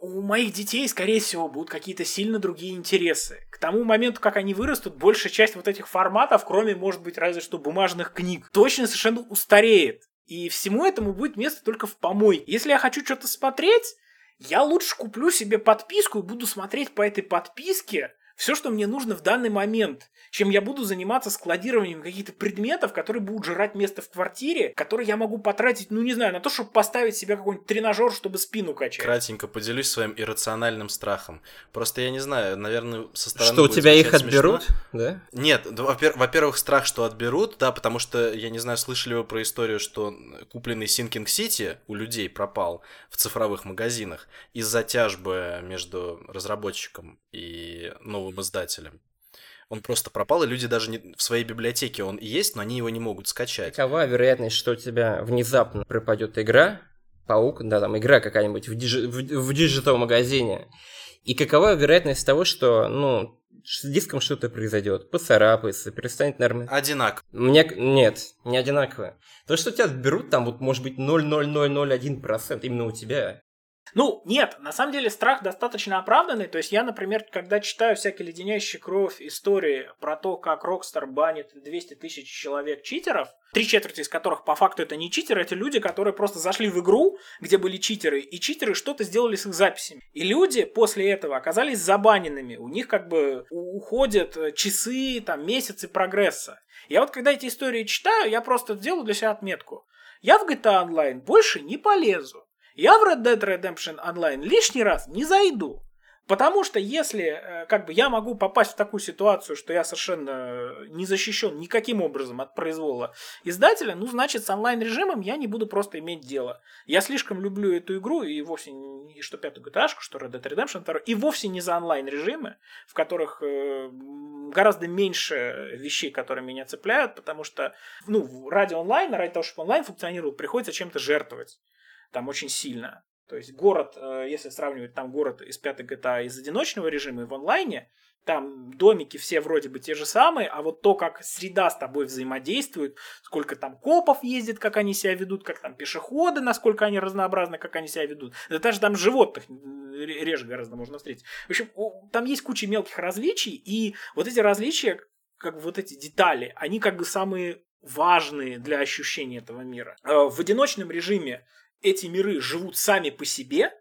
у моих детей, скорее всего, будут какие-то сильно другие интересы. К тому моменту, как они вырастут, большая часть вот этих форматов, кроме, может быть, разве что бумажных книг, точно совершенно устареет. И всему этому будет место только в помойке. Если я хочу что-то смотреть, я лучше куплю себе подписку и буду смотреть по этой подписке все, что мне нужно в данный момент, чем я буду заниматься складированием каких-то предметов, которые будут жрать место в квартире, которые я могу потратить, ну не знаю, на то, чтобы поставить себе какой-нибудь тренажер, чтобы спину качать. Кратенько поделюсь своим иррациональным страхом. Просто я не знаю, наверное, со стороны Что, у тебя их отберут? смешно. Да? Нет, во-первых, страх, что отберут, да, потому что, я не знаю, слышали вы про историю, что купленный Sinking City у людей пропал в цифровых магазинах из-за тяжбы между разработчиком и новым издателем. Он просто пропал, и люди даже не... в своей библиотеке он и есть, но они его не могут скачать. Какова вероятность, что у тебя внезапно пропадет игра, паук, да, там игра какая-нибудь в, digi- в, в digital магазине, и какова вероятность того, что, ну, с диском что-то произойдет, поцарапается, перестанет нормально. Одинаково. Мне нет, не одинаково. То, что тебя отберут, там вот может быть 0,0001% именно у тебя. Ну, нет, на самом деле страх достаточно оправданный. То есть я, например, когда читаю всякие леденящие кровь истории про то, как Rockstar банит 200 тысяч человек читеров, три четверти из которых по факту это не читеры, это люди, которые просто зашли в игру, где были читеры, и читеры что-то сделали с их записями. И люди после этого оказались забаненными. У них как бы уходят э, часы, там, месяцы прогресса. Я вот когда эти истории читаю, я просто делаю для себя отметку. Я в GTA Online больше не полезу. Я в Red Dead Redemption Online лишний раз не зайду. Потому что если э, как бы я могу попасть в такую ситуацию, что я совершенно не защищен никаким образом от произвола издателя, ну значит с онлайн-режимом я не буду просто иметь дело. Я слишком люблю эту игру и вовсе не что пятую GTA, что Red Dead Redemption 2, и вовсе не за онлайн-режимы, в которых э, гораздо меньше вещей, которые меня цепляют, потому что ну, ради онлайна, ради того, чтобы онлайн функционировал, приходится чем-то жертвовать там очень сильно. То есть город, э, если сравнивать там город из 5 GTA из одиночного режима и в онлайне, там домики все вроде бы те же самые, а вот то, как среда с тобой взаимодействует, сколько там копов ездит, как они себя ведут, как там пешеходы, насколько они разнообразны, как они себя ведут. Да даже там животных реже гораздо можно встретить. В общем, там есть куча мелких различий, и вот эти различия, как бы вот эти детали, они как бы самые важные для ощущения этого мира. Э, В одиночном режиме эти миры живут сами по себе,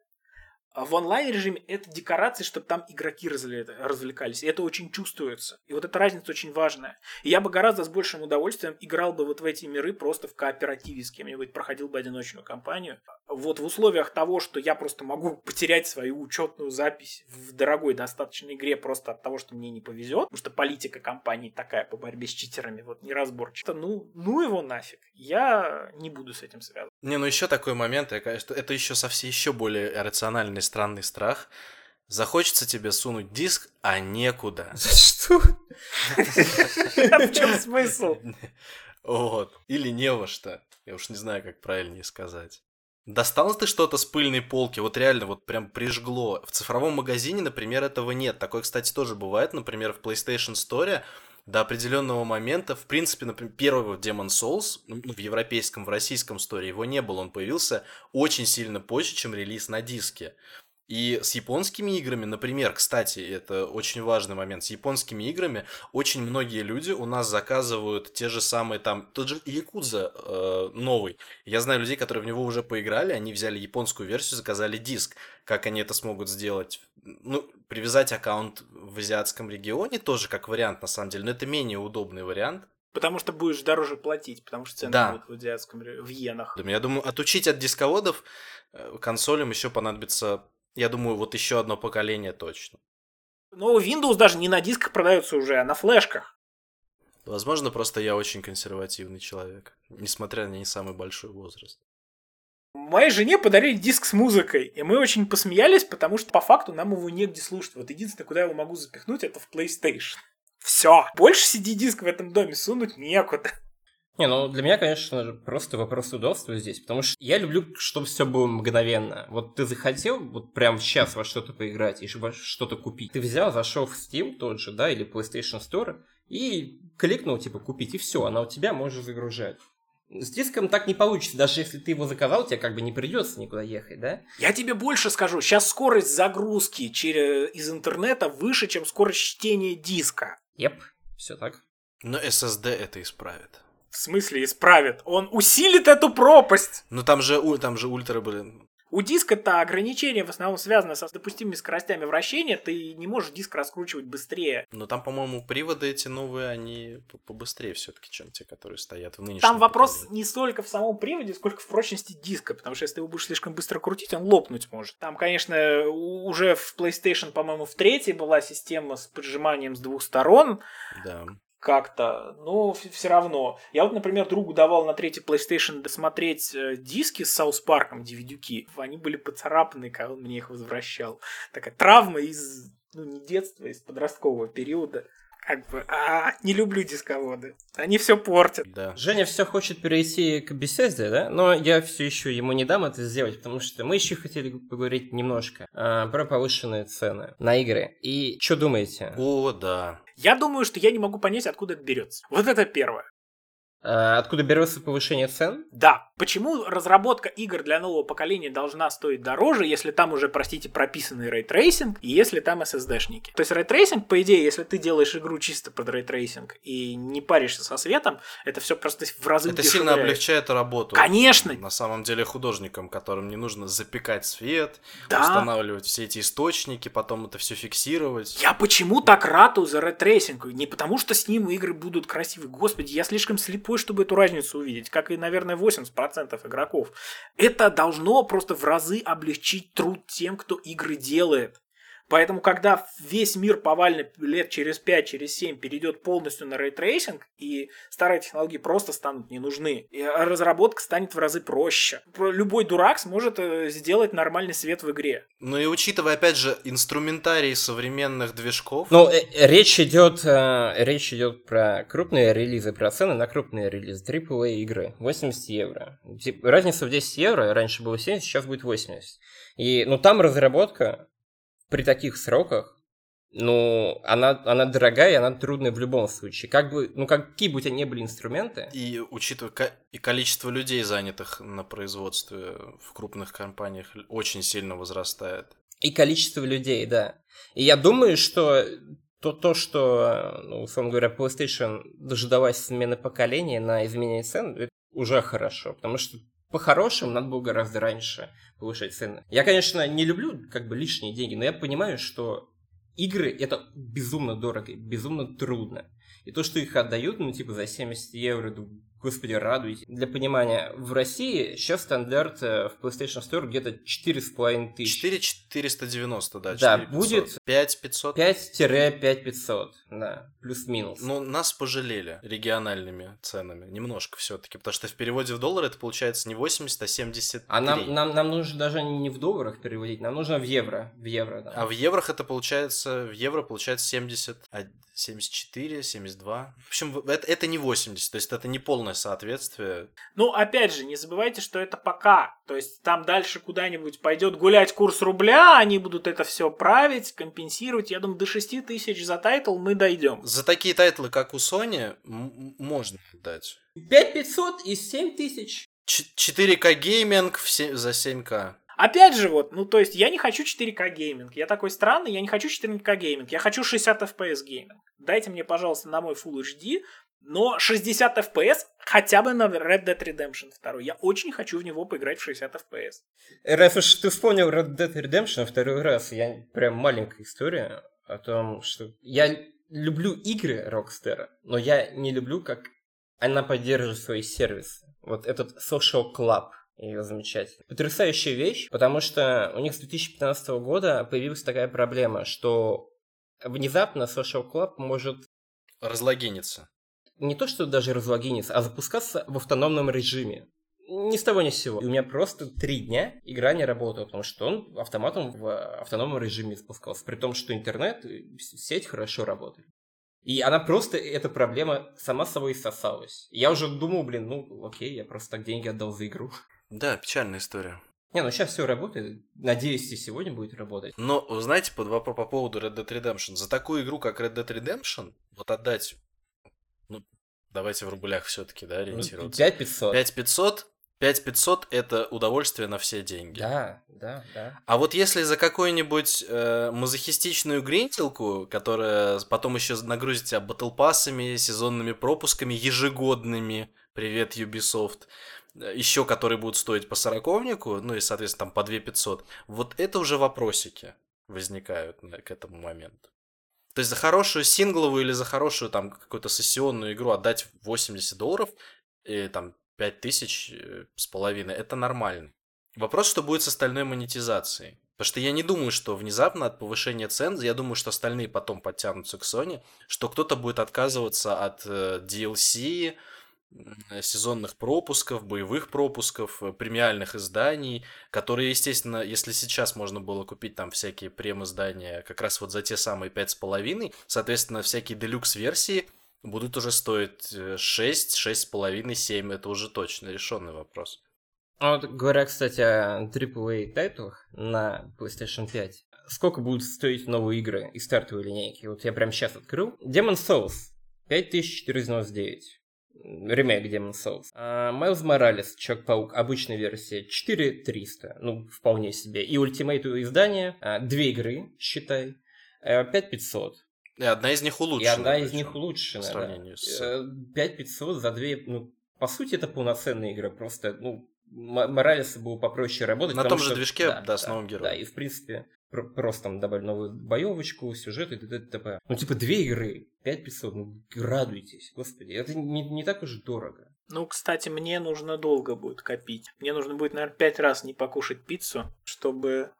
в онлайн-режиме это декорации, чтобы там игроки развле- развлекались. И это очень чувствуется. И вот эта разница очень важная. И я бы гораздо с большим удовольствием играл бы вот в эти миры просто в кооперативе с кем-нибудь, проходил бы одиночную кампанию. Вот в условиях того, что я просто могу потерять свою учетную запись в дорогой достаточно игре просто от того, что мне не повезет, потому что политика компании такая по борьбе с читерами, вот неразборчивая. Ну, ну его нафиг. Я не буду с этим связан. Не, ну еще такой момент, я, конечно, это еще совсем еще более рациональный, странный страх. Захочется тебе сунуть диск, а некуда. Что? В чем смысл? Вот. Или не во что. Я уж не знаю, как правильнее сказать. Достал ты что-то с пыльной полки, вот реально вот прям прижгло. В цифровом магазине, например, этого нет. Такое, кстати, тоже бывает, например, в PlayStation Store до определенного момента, в принципе, например, первого Demon Souls, ну, в европейском, в российском сторе его не было, он появился очень сильно позже, чем релиз на диске. И с японскими играми, например, кстати, это очень важный момент, с японскими играми очень многие люди у нас заказывают те же самые там, тот же Якудза э, новый. Я знаю людей, которые в него уже поиграли, они взяли японскую версию, заказали диск. Как они это смогут сделать? Ну, привязать аккаунт в азиатском регионе тоже как вариант, на самом деле, но это менее удобный вариант. Потому что будешь дороже платить, потому что цены Да. будут в азиатском в иенах. Я думаю, отучить от дисководов э, консолям еще понадобится, я думаю, вот еще одно поколение точно. Но Windows даже не на дисках продается уже, а на флешках. Возможно, просто я очень консервативный человек, несмотря на не самый большой возраст. Моей жене подарили диск с музыкой, и мы очень посмеялись, потому что по факту нам его негде слушать. Вот единственное, куда я его могу запихнуть, это в PlayStation. Все. Больше CD-диск в этом доме сунуть некуда. Не, ну для меня, конечно же, просто вопрос удобства здесь, потому что я люблю, чтобы все было мгновенно. Вот ты захотел вот прямо сейчас во что-то поиграть и во что-то купить. Ты взял, зашел в Steam тот же, да, или PlayStation Store и кликнул, типа, купить, и все, она у тебя можешь загружать. С диском так не получится, даже если ты его заказал, тебе как бы не придется никуда ехать, да? Я тебе больше скажу, сейчас скорость загрузки через, из интернета выше, чем скорость чтения диска. Еп, все так. Но SSD это исправит. В смысле исправит? Он усилит эту пропасть. Ну там же, там же ультра были. У диска-то ограничения в основном связаны со допустимыми скоростями вращения, ты не можешь диск раскручивать быстрее. Но там, по-моему, приводы эти новые, они побыстрее все-таки, чем те, которые стоят в нынешнем Там вопрос поколении. не столько в самом приводе, сколько в прочности диска, потому что если ты его будешь слишком быстро крутить, он лопнуть может. Там, конечно, уже в PlayStation, по-моему, в третьей была система с поджиманием с двух сторон, Да. Как-то, но все равно. Я вот, например, другу давал на третий PlayStation досмотреть э, диски с Саус Парком, DVD-ки. Они были поцарапаны, когда он мне их возвращал. Такая травма из, ну, не детства, из подросткового периода. Как бы, а, не люблю дисководы. Они все портят. Да. Женя все хочет перейти к беседе, да? Но я все еще ему не дам это сделать, потому что мы еще хотели поговорить немножко а, про повышенные цены на игры. И что думаете? О, да. Я думаю, что я не могу понять, откуда это берется. Вот это первое. А, откуда берется повышение цен? Да, почему разработка игр для нового поколения должна стоить дороже, если там уже, простите, прописанный ray tracing и если там SSD-шники? То есть ray tracing, по идее, если ты делаешь игру чисто под ray tracing и не паришься со светом, это все просто в разы Это сильно облегчает работу. Конечно. На самом деле художникам, которым не нужно запекать свет, Да. устанавливать все эти источники, потом это все фиксировать. Я почему так ратую за ray tracing? Не потому, что с ним игры будут красивые. Господи, я слишком слепой, чтобы эту разницу увидеть, как и, наверное, 80% игроков. Это должно просто в разы облегчить труд тем, кто игры делает. Поэтому, когда весь мир повально лет через 5, через 7 перейдет полностью на ray tracing, и старые технологии просто станут не нужны, и разработка станет в разы проще. Про- Любой дурак сможет э, сделать нормальный свет в игре. Ну и учитывая, опять же, инструментарий современных движков, Ну, э, речь идет, э, речь идет про крупные релизы, про цены на крупные релизы, AAA игры, 80 евро. Разница в 10 евро, раньше было 70, сейчас будет 80. И, ну, там разработка при таких сроках, ну, она, она дорогая, и она трудная в любом случае. Как бы, ну, какие бы у тебя ни были инструменты, и учитывая ко- и количество людей, занятых на производстве в крупных компаниях, очень сильно возрастает. И количество людей, да. И я думаю, что то, то что, ну, условно говоря, PlayStation дожидалась смены поколения на изменение цен, это уже хорошо, потому что по-хорошему надо было гораздо раньше повышать цены. Я, конечно, не люблю как бы лишние деньги, но я понимаю, что игры это безумно дорого, безумно трудно. И то, что их отдают, ну, типа, за 70 евро, да, господи, радуйтесь. Для понимания, в России сейчас стандарт э, в PlayStation Store где-то 4,5 тысяч. 4490, да. Да, 4500. будет 5500. 5-5500, да, плюс-минус. Ну, нас пожалели региональными ценами. Немножко все-таки. Потому что в переводе в доллар это получается не 80, а 73. а нам, нам, нам нужно даже не в долларах переводить, нам нужно в евро. В евро, да. А в еврох это получается, в евро получается 70, а 74, 72. В общем, это, это не 80, то есть это не полное соответствие. Ну, опять же, не забывайте, что это пока. То есть там дальше куда-нибудь пойдет гулять курс рубля, они будут это все править, компенсировать. Я думаю, до 6 тысяч за title мы дойдем. За такие title ы, как у Sony, м- можно дать. 5500 и 7000. Ч- 4K gaming за 7К. Опять же, вот, ну, то есть я не хочу 4K gaming. Я такой странный, я не хочу 4K gaming. Я хочу 60 FPS gaming. Дайте мне, пожалуйста, на мой Full HD, но 60 FPS хотя бы на Red Dead Redemption 2. Я очень хочу в него поиграть в 60 FPS. Раз уж ты вспомнил Red Dead Redemption второй раз, я прям маленькая история о том, что я люблю игры Rockstar, но я не люблю, как она поддерживает свои сервисы. Вот этот Social Club, ее замечательно. Потрясающая вещь, потому что у них с 2015 года появилась такая проблема, что внезапно Social Club может Разлогиниться. Не то, что даже разлогиниться, а запускаться в автономном режиме. Ни с того ни с сего. И у меня просто три дня игра не работала, потому что он автоматом в автономном режиме запускался. При том, что интернет, сеть хорошо работает. И она просто, эта проблема сама собой сосалась. Я уже думал, блин, ну окей, я просто так деньги отдал за игру. Да, печальная история. Не, ну сейчас все работает. Надеюсь, и сегодня будет работать. Но, знаете, по, по, по поводу Red Dead Redemption, за такую игру, как Red Dead Redemption, вот отдать, давайте в рублях все-таки, да, ориентироваться. 5500. 5500, 5500 это удовольствие на все деньги. Да, да, да. А вот если за какую-нибудь э, мазохистичную гринтилку, которая потом еще нагрузит тебя батлпассами, сезонными пропусками ежегодными, привет Ubisoft, еще которые будут стоить по сороковнику, ну и, соответственно, там по 2 500, вот это уже вопросики возникают к этому моменту. То есть за хорошую сингловую или за хорошую там какую-то сессионную игру отдать 80 долларов или там 5 тысяч э, с половиной, это нормально. Вопрос, что будет с остальной монетизацией. Потому что я не думаю, что внезапно от повышения цен, я думаю, что остальные потом подтянутся к Sony, что кто-то будет отказываться от э, DLC, сезонных пропусков, боевых пропусков, э, премиальных изданий, которые, естественно, если сейчас можно было купить там всякие прем-издания как раз вот за те самые пять с половиной, соответственно, всякие делюкс-версии будут уже стоить 6, 6,5, 7, это уже точно решенный вопрос. А вот говоря, кстати, о AAA тайтлах на PlayStation 5, сколько будут стоить новые игры из стартовой линейки? Вот я прямо сейчас открыл. Demon Souls 5499. Ремейк Demon Souls. А Майлз Моралес, Человек-паук, обычная версия, 4300. Ну, вполне себе. И Ultimate издание, а, две игры, считай, 5500. Э, и одна из них улучшена. И одна из них улучшена, по сравнению да. с... 5500 э, за две, ну, по сути, это полноценная игра, просто, ну, Моралеса было попроще работать. На том же что... движке, да, да, с новым героем. Да, и в принципе просто там добавили новую боевочку, сюжет и т.д. Ну, типа, две игры, 5500, ну, радуйтесь, господи, это не, не так уж дорого. Ну, кстати, мне нужно долго будет копить. Мне нужно будет, наверное, пять раз не покушать пиццу, чтобы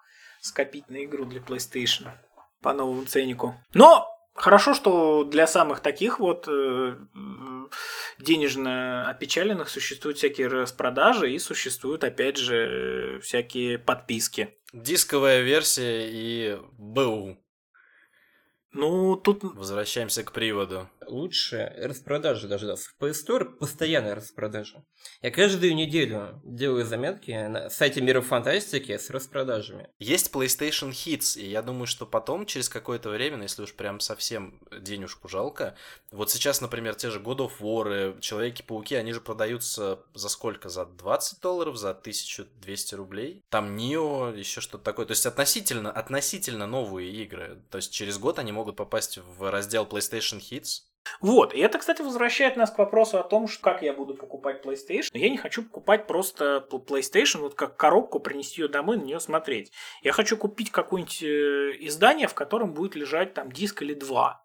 скопить на игру для PlayStation по новому ценнику. Но Хорошо, что для самых таких вот э, денежно опечаленных существуют всякие распродажи и существуют, опять же, всякие подписки. Дисковая версия и БУ. Ну, тут... Возвращаемся к приводу. Лучше распродажи дождаться. В Play Store постоянная распродажа. Я каждую неделю делаю заметки на сайте Мира Фантастики с распродажами. Есть PlayStation Hits, и я думаю, что потом, через какое-то время, ну, если уж прям совсем денежку жалко, вот сейчас, например, те же God of War, Человеки-пауки, они же продаются за сколько? За 20 долларов, за 1200 рублей? Там Нио, еще что-то такое. То есть относительно, относительно новые игры. То есть через год они могут попасть в раздел PlayStation Hits. Вот, и это, кстати, возвращает нас к вопросу о том, что как я буду покупать PlayStation. Я не хочу покупать просто PlayStation, вот как коробку, принести ее домой, на нее смотреть. Я хочу купить какое-нибудь э, издание, в котором будет лежать там диск или два.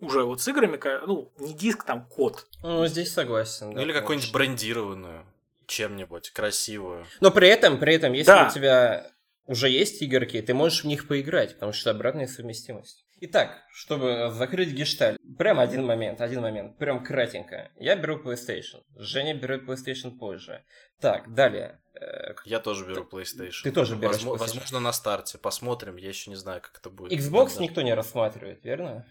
Уже вот с играми, ну, не диск, там код. Ну, здесь согласен. Да, или какую-нибудь брендированную чем-нибудь красивую. Но при этом, при этом, если да. у тебя уже есть игорки, ты можешь в них поиграть, потому что обратная совместимость. Итак, чтобы закрыть гешталь, прям один момент, один момент, прям кратенько. Я беру PlayStation, Женя берет PlayStation позже. Так, далее. Э, я тоже беру PlayStation. Ты тоже берешь Возможно, возможно на старте, посмотрим, я еще не знаю, как это будет. Xbox никто не рассматривает, верно?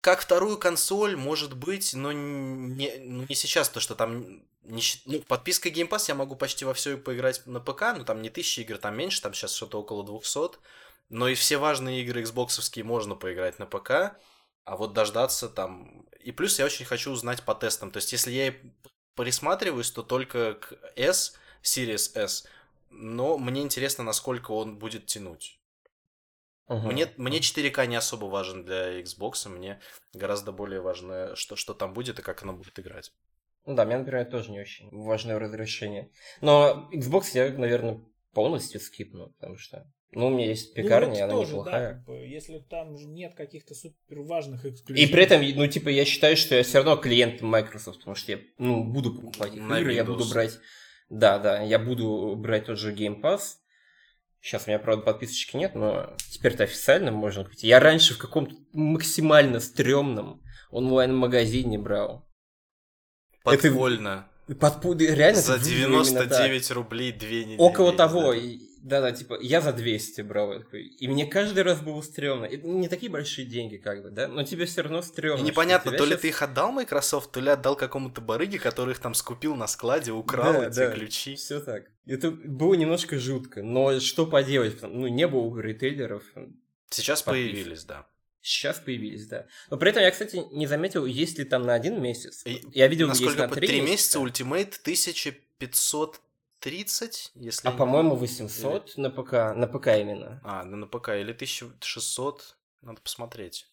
Как вторую консоль, может быть, но не, ну, не сейчас, то что там не, ну, подписка Game Pass я могу почти во все поиграть на ПК, ну там не тысячи игр, там меньше, там сейчас что-то около 200. Но и все важные игры Xbox можно поиграть на ПК, а вот дождаться там... И плюс я очень хочу узнать по тестам. То есть, если я присматриваюсь, то только к S, Series S, но мне интересно, насколько он будет тянуть. Угу. Мне, мне 4К не особо важен для Xbox, мне гораздо более важно, что, что там будет и как оно будет играть. Ну да, мне, например, тоже не очень важное разрешение. Но Xbox я, наверное, полностью скипну, потому что ну, у меня есть ну, пекарня, ну, вот она тоже, неплохая. Да, если там нет каких-то супер важных эксклюзивов. И при этом, ну, типа, я считаю, что я все равно клиент Microsoft, потому что я, ну, буду покупать их игры, я буду брать... Да, да, я буду брать тот же Game Pass. Сейчас у меня, правда, подписочки нет, но теперь-то официально можно купить. Я раньше в каком-то максимально стрёмном онлайн-магазине брал. Подпольно. Это... Под... Реально За 99 рублей две недели. Около того. Да. Да-да, типа, я за 200 брал. И мне каждый раз было стрёмно. Это не такие большие деньги, как бы, да? Но тебе все равно стрёмно. И непонятно, то ли сейчас... ты их отдал Microsoft, то ли отдал какому-то барыге, который их там скупил на складе, украл да, эти да, ключи. Все так. Это было немножко жутко. Но что поделать? Ну, не было у ритейлеров. Сейчас подпис. появились, да. Сейчас появились, да. Но при этом я, кстати, не заметил, есть ли там на один месяц. Я видел, Насколько есть на три месяца. Ultimate 1500 30, если... А, по-моему, 800 или... на ПК, на ПК именно. А, ну на ПК, или 1600, надо посмотреть.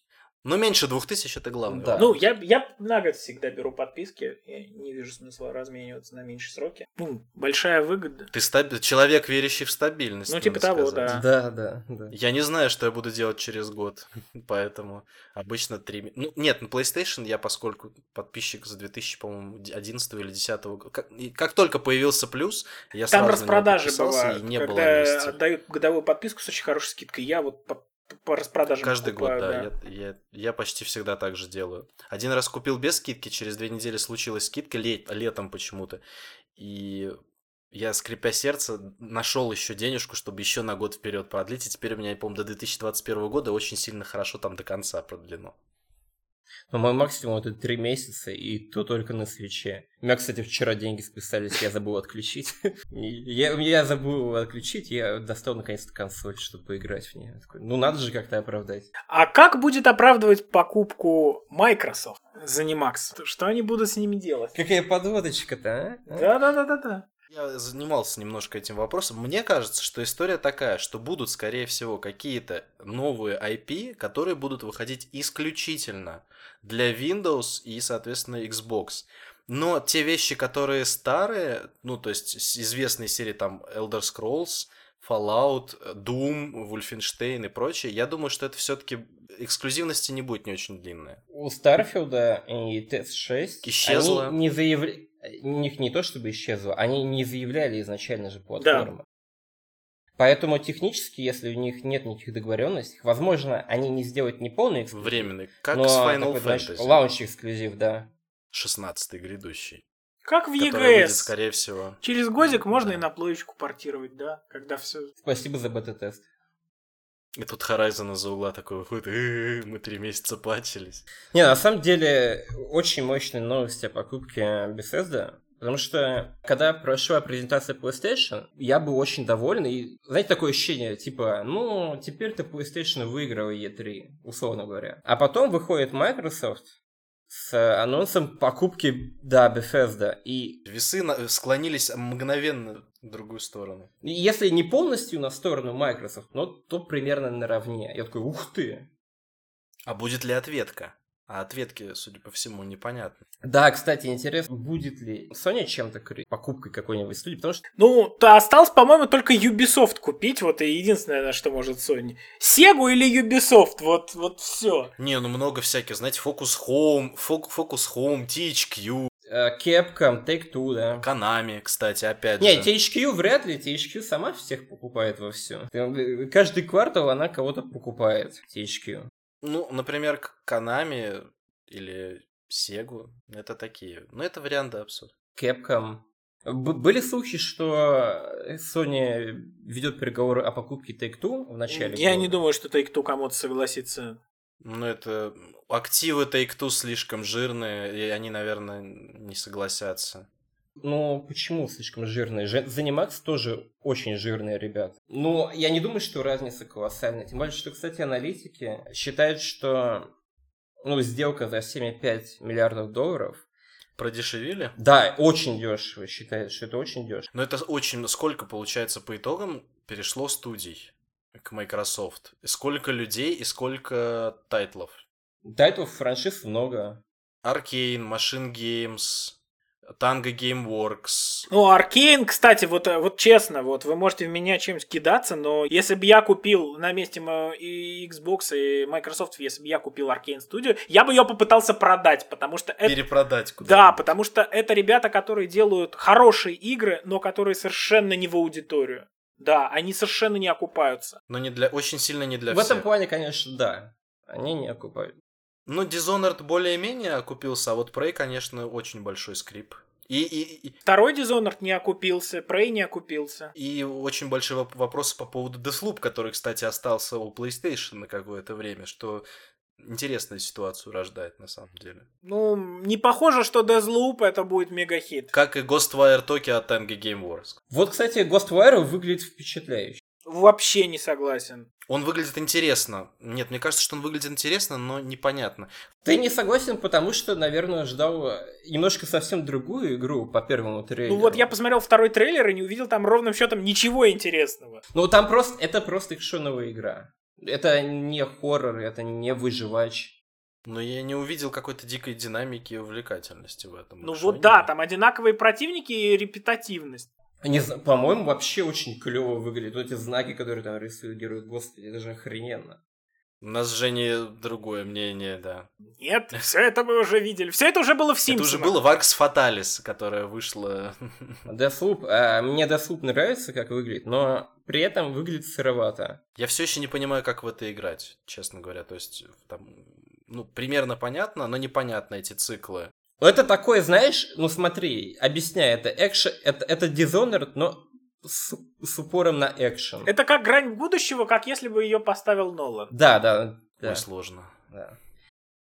Но меньше двух тысяч это главное. Да. Ну, я, я на год всегда беру подписки. Я не вижу смысла размениваться на меньшие сроки. Ну, большая выгода. Ты стаб- человек, верящий в стабильность. Ну, типа того, сказать. да. Да, да, да. Я не знаю, что я буду делать через год, поэтому обычно три... Ну, нет, на PlayStation я, поскольку подписчик с 2000, по-моему, 11 или 10 года, как, и как только появился плюс, я Там сразу распродажи бывают, и не было когда месяца. отдают годовую подписку с очень хорошей скидкой. Я вот по, распродажам Каждый покупаю, год, да, Я, я, я почти всегда так же делаю. Один раз купил без скидки, через две недели случилась скидка лет, летом почему-то, и я, скрипя сердце, нашел еще денежку, чтобы еще на год вперед продлить, и теперь у меня, я помню, до 2021 года очень сильно хорошо там до конца продлено. Но мой максимум это три месяца, и то только на свече. У меня, кстати, вчера деньги списались, я забыл отключить. Я, я забыл отключить, я достал наконец-то консоль, чтобы поиграть в нее. Ну надо же как-то оправдать. А как будет оправдывать покупку Microsoft за Zenimax? Что они будут с ними делать? Какая подводочка-то? А? Да-да-да-да-да. Я занимался немножко этим вопросом. Мне кажется, что история такая, что будут, скорее всего, какие-то новые IP, которые будут выходить исключительно для Windows и, соответственно, Xbox. Но те вещи, которые старые, ну, то есть с известной серии там Elder Scrolls, Fallout, Doom, Wolfenstein и прочее, я думаю, что это все-таки эксклюзивности не будет не очень длинная. У Старфилда и TS6 Исчезла. они не заявляли... У них не то чтобы исчезло, они не заявляли изначально же платформы. Поэтому технически, если у них нет никаких договоренностей, возможно, они не сделают не полный эксклюзив, Временный. Как но с Final такой, знаешь, Fantasy. лаунч эксклюзив, да. 16 грядущий. Как в Который выйдет, EGS. скорее всего. Через годик можно Да. и на плоечку портировать, да? Когда все... Спасибо за бета-тест. И тут Horizon из-за угла такой выходит, «Э, мы три месяца патчились. Не, на самом деле, очень мощная новость о покупке Bethesda. Потому что, когда прошла презентация PlayStation, я был очень доволен. И, знаете, такое ощущение, типа, ну, теперь-то PlayStation выиграла E3, условно говоря. А потом выходит Microsoft с анонсом покупки, да, Bethesda. И Весы склонились мгновенно в другую сторону. если не полностью на сторону Microsoft, но то примерно наравне. Я такой, ух ты! А будет ли ответка? А ответки, судя по всему, непонятно. Да, кстати, интересно, будет ли Sony чем-то крыть покупкой какой-нибудь студии, потому что Ну, то осталось, по-моему, только Ubisoft купить. Вот и единственное, на что может Sony. Sega или Ubisoft? Вот, вот все. Не, ну много всяких, знаете, Focus Home, Fo- Focus Home, THQ, Capcom, Take-Two, да. Konami, кстати, опять Не, же. THQ вряд ли, THQ сама всех покупает во все. Каждый квартал она кого-то покупает, THQ. Ну, например, к Konami или Sega, это такие. Ну, это варианты абсурд. Capcom. Б- были слухи, что Sony ведет переговоры о покупке Take-Two в начале Я года. не думаю, что Take-Two кому-то согласится. Ну, это... Активы Take-Two слишком жирные, и они, наверное, не согласятся. Ну, почему слишком жирные? Zenimax тоже очень жирные ребята. Но я не думаю, что разница колоссальная. Тем более, что, кстати, аналитики считают, что ну, сделка за 7,5 миллиардов долларов Продешевили? Да, очень дешево считают, что это очень дешево. Но это очень... Сколько, получается, по итогам перешло студий к Microsoft? Сколько людей и сколько title ов? Title ов франшиз много. Arkane, MachineGames, Tango Gameworks. Ну, Arkane, кстати, вот, э, вот честно, вот вы можете в меня чем-то кидаться, но если бы я купил на месте и Xbox и Microsoft, если бы я купил Arkane Studio, я бы ее попытался продать, потому что это... Перепродать куда Да, потому что это ребята, которые делают хорошие игры, но которые совершенно не в аудиторию. Да, они совершенно не окупаются. Но не для... очень сильно не для в этом всех. плане, конечно, да. Они не окупают. Ну, Dishonored более-менее окупился, а вот Prey, конечно, очень большой скрип. И, и, и, Второй Dishonored не окупился, Prey не окупился. и очень большие воп- вопросы по поводу Deathloop, который, кстати, остался у PlayStation на какое-то время, что интересную ситуацию рождает на самом деле. Ну, не похоже, что Deathloop это будет мегахит. Как и Ghostwire Tokyo от Tango Gameworks. Вот, кстати, Ghostwire выглядит впечатляюще. Вообще не согласен. Он выглядит интересно. Нет, мне кажется, что он выглядит интересно, но непонятно. Ты не согласен, потому что, наверное, ждал немножко совсем другую игру по первому трейлеру. Ну вот я посмотрел второй трейлер и не увидел там ровным счетом ничего интересного. Ну там просто, это просто экшоновая игра. Это не хоррор, это не выживач. Но я не увидел какой-то дикой динамики и увлекательности в этом. Ну вот да, они- там одинаковые противники и репетативность. Не знаю, по-моему, вообще очень клево выглядит. Вот эти знаки, которые там рисуют герои, господи, это же охрененно. У нас с Женей другое мнение, да. Нет, все это мы уже видели. Все это уже было в Это Симпсонах. уже было в Arx Fatalis, которая вышла... Deathloop, а, мне Deathloop нравится, как выглядит, но при этом выглядит сыровато. Я все еще не понимаю, как в это играть, честно говоря. То есть, там, ну, примерно понятно, но непонятно эти циклы. Ну, это такое, знаешь, ну смотри, объясняю, это экшен, это, это Dishonored, но с, с упором на экшен. Это как грань будущего, как если бы ее поставил Нолан. Да, да, да. Ой, сложно. да.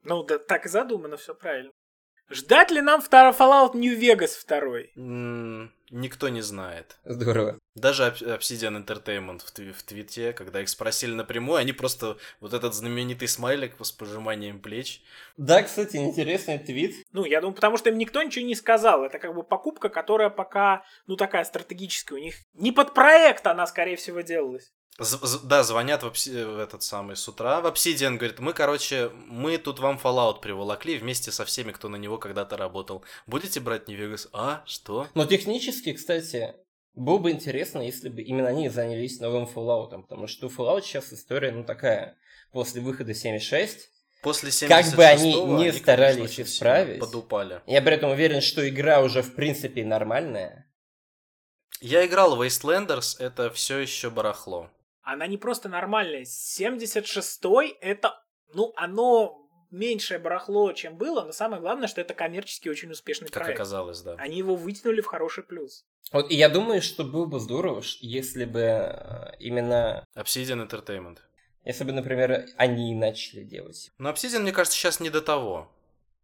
Ну, да, так и задумано, все правильно. Ждать ли нам второй Fallout New Vegas второй? М, Никто не знает. Здорово. Даже Ob- Obsidian Entertainment в, тви- в твите, когда их спросили напрямую, они просто вот этот знаменитый смайлик с пожиманием плеч. Да, кстати, интересный твит. Ну, я думаю, потому что им никто ничего не сказал. Это как бы покупка, которая пока, ну, такая стратегическая. У них не под проект она, скорее всего, делалась. Да, звонят в, Obsi- в этот самый с утра. В Obsidian говорит, мы, короче, мы тут вам Fallout приволокли вместе со всеми, кто на него когда-то работал. Будете брать New Vegas? А, что? Но технически, кстати, было бы интересно, если бы именно они занялись новым Fallout, потому что у Fallout сейчас история, ну, такая, после выхода 7.6, После 76 Как бы они не старались очень сильно исправить. Подупали. я при этом уверен, что игра уже, в принципе, нормальная. Я играл в Wastelanders, это все еще барахло. Она не просто нормальная. 76-й это, ну, оно меньшее барахло, чем было, но самое главное, что это коммерчески очень успешный Как проект. оказалось, да. Они его вытянули в хороший плюс. Вот, и я думаю, что было бы здорово, если бы э, именно, Obsidian Entertainment. если бы, например, они начали делать. Но Obsidian, мне кажется, сейчас не до того.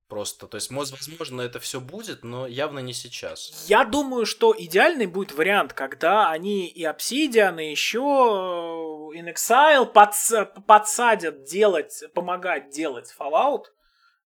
Просто, то есть, возможно, это все будет, но явно не сейчас. Я думаю, что идеальный будет вариант, когда они и Obsidian, и еще э, In Exile подс- подсадят делать, помогать делать Fallout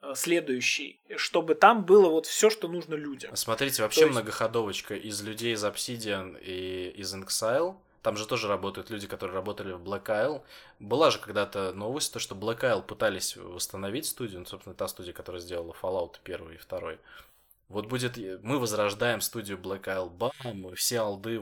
э, следующий, чтобы там было вот все, что нужно людям. Смотрите, вообще То есть- многоходовочка из людей из Obsidian и из Exile. Там же тоже работают люди, которые работали в Black Isle. Была же когда-то новость, то, что Black Isle пытались восстановить студию, ну, собственно, та студия, которая сделала Fallout первый и второй. Вот будет, мы возрождаем студию Black Isle, бам, и все алды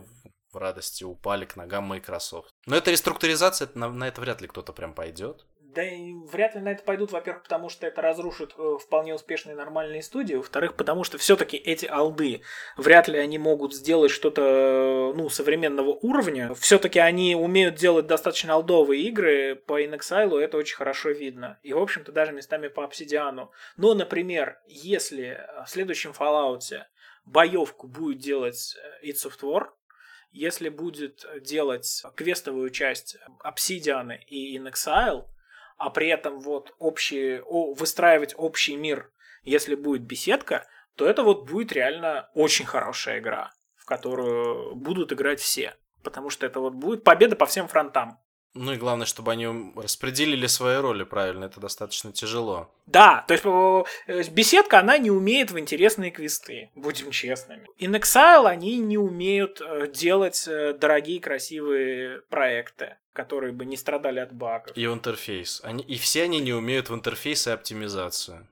в- радости упали к ногам Microsoft. Но это реструктуризация, на, на это вряд ли кто-то прям пойдет. Да и вряд ли на это пойдут, во-первых, потому что это разрушит э, вполне успешные нормальные студии, во-вторых, потому что все-таки эти алды, вряд ли они могут сделать что-то, э, ну, современного уровня. Все-таки они умеют делать достаточно алдовые игры, по InXile это очень хорошо видно. И, в общем-то, даже местами по Обсидиану. Но, например, если э, в следующем Fallout боевку будет делать э, id Software, если будет делать квестовую часть Obsidian и In Exile, а при этом вот общие, о, выстраивать общий мир, если будет беседка, то это вот будет реально очень хорошая игра, в которую будут играть все. Потому что это вот будет победа по всем фронтам. Ну и главное, чтобы они распределили свои роли правильно, это достаточно тяжело. Да, то есть э, беседка, она не умеет в интересные квесты, будем честными. In Exile они не умеют э, делать э, дорогие, красивые проекты, которые бы не страдали от багов. И в интерфейс. Они, и все они не умеют в интерфейс и оптимизацию.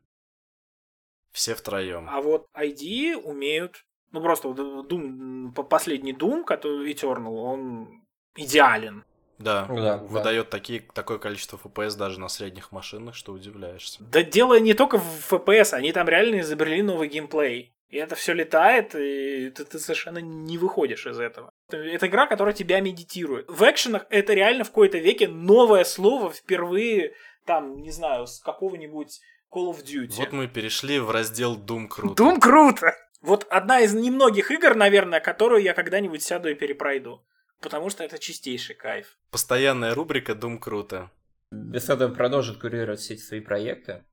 Все втроем. А вот ID умеют. Ну просто Doom, по- последний Doom, который Eternal, он идеален. Да, да, выдает такие, такое количество FPS даже на средних машинах, что удивляешься. Да дело не только в FPS, они там реально изобрели новый геймплей. И это все летает, и ты, ты совершенно не выходишь из этого. Это игра, которая тебя медитирует. В экшенах это реально в какой-то веке новое слово впервые, там, не знаю, с какого-нибудь Call of Duty. Вот мы перешли в раздел Doom круто. Doom круто! Вот одна из немногих игр, наверное, которую я когда-нибудь сяду и перепройду. Потому что это чистейший кайф. Постоянная рубрика Doom круто. Bethesda продолжит курировать все эти свои проекты.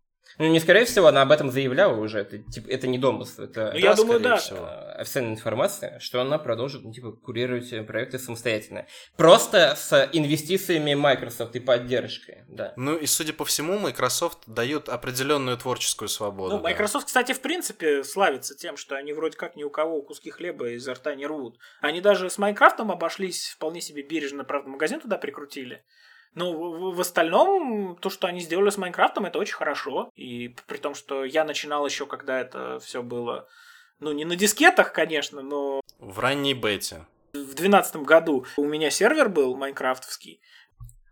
Ну, не скорее всего, она об этом заявляла уже. Это, типа, это не домысл, это Ну, я думаю, скорее да. всего. официальная информация, что она продолжит, ну, типа, курировать проекты самостоятельно. Просто с инвестициями Microsoft и поддержкой, да. Ну и, судя по всему, Microsoft дает определенную творческую свободу. Ну, да. Microsoft, кстати, в принципе, славится тем, что они вроде как ни у кого куски хлеба изо рта не рвут. Они даже с Minecraft ом обошлись вполне себе бережно, правда, магазин туда прикрутили. Ну, в, в остальном, то, что они сделали с Minecraft ом, это очень хорошо. И при том, что я начинал еще, когда это все было, ну, не на дискетах, конечно, но... В ранней бете. В двенадцатом году у меня сервер был майнкрафтовский.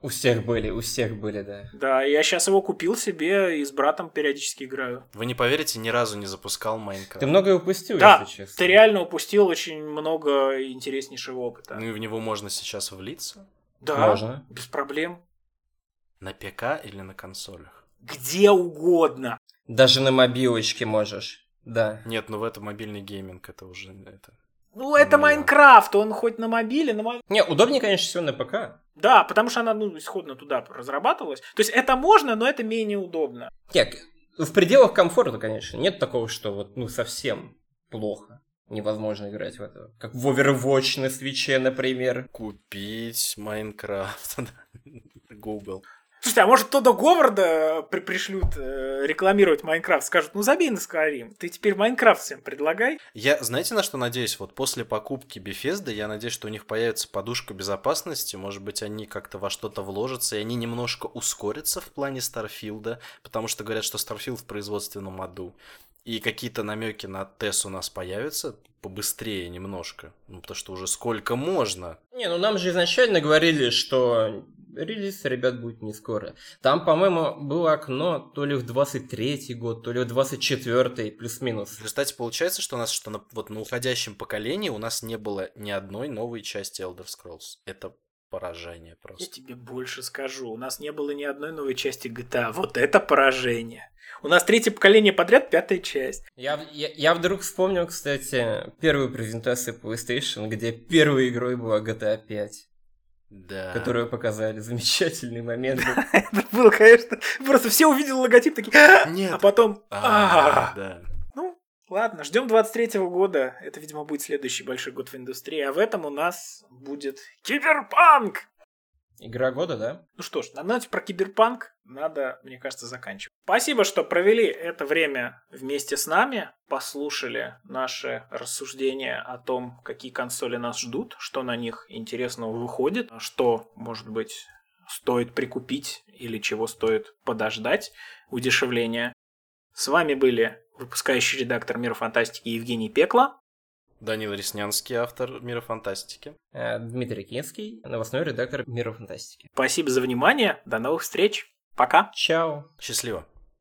У всех были, у всех были, да. Да, я сейчас его купил себе и с братом периодически играю. Вы не поверите, ни разу не запускал Майнкрафт. Ты многое упустил, Да, если честно. ты реально упустил очень много интереснейшего опыта. Ну и в него можно сейчас влиться? Да, Можно. без проблем. На ПК или на консолях? Где угодно. Даже на мобилочке можешь. Да. Нет, ну в это мобильный гейминг, это уже это. Ну, это Ну, Майнкрафт, он хоть на мобиле, на Не, удобнее, конечно, всего на ПК. Да, потому что она, ну, исходно туда разрабатывалась. То есть это можно, но это менее удобно. Нет, в пределах комфорта, конечно. Нет такого, что вот, ну, совсем плохо. Невозможно играть в это. Как в Overwatch на Switch'е, например. Купить Майнкрафт. Google. Слушайте, а может Тодда Говарда при пришлют э, рекламировать Майнкрафт, скажут, ну забей на Skyrim, ты теперь Майнкрафт всем предлагай. Я, знаете, на что надеюсь? Вот после покупки Bethesda, я надеюсь, что у них появится подушка безопасности, может быть, они как-то во что-то вложатся, и они немножко ускорятся в плане Starfield'а, потому что говорят, что Starfield в производственном аду. И какие-то намеки на TES у нас появятся побыстрее немножко. Ну, потому что уже сколько можно. Не, ну нам же изначально говорили, что релиз, ребят, будет не скоро. Там, по-моему, было окно то ли в 23-й год, то ли в 24-й, плюс-минус. В результате получается, что у нас что на, вот на уходящем поколении у нас не было ни одной новой части Elder Scrolls. Это поражение Я просто. тебе больше скажу, у нас не было ни одной новой части GTA, вот это поражение. У нас третье поколение подряд, пятая часть. Я, я, я вдруг вспомнил, кстати, первую презентацию PlayStation, где первой игрой была GTA 5, Да. которую показали. Замечательный момент. был. Это было, конечно, просто все увидели логотип такие, «А!» Нет. а потом, А, «А». да. Ладно, ждем 23-го года. Это, видимо, будет следующий большой год в индустрии. А в этом у нас будет Киберпанк! Игра года, да? Ну что ж, на ноте про киберпанк надо, мне кажется, заканчивать. Спасибо, что провели это время вместе с нами, послушали наши рассуждения о том, какие консоли нас ждут, что на них интересного выходит, что, может быть, стоит прикупить или чего стоит подождать удешевления. С вами были выпускающий редактор Мира Фантастики Евгений Пекла. Данил Реснянский, автор Мира Фантастики. Э, Дмитрий Кинский, новостной редактор Мира Фантастики. Спасибо за внимание, до новых встреч, пока! Чао! Счастливо.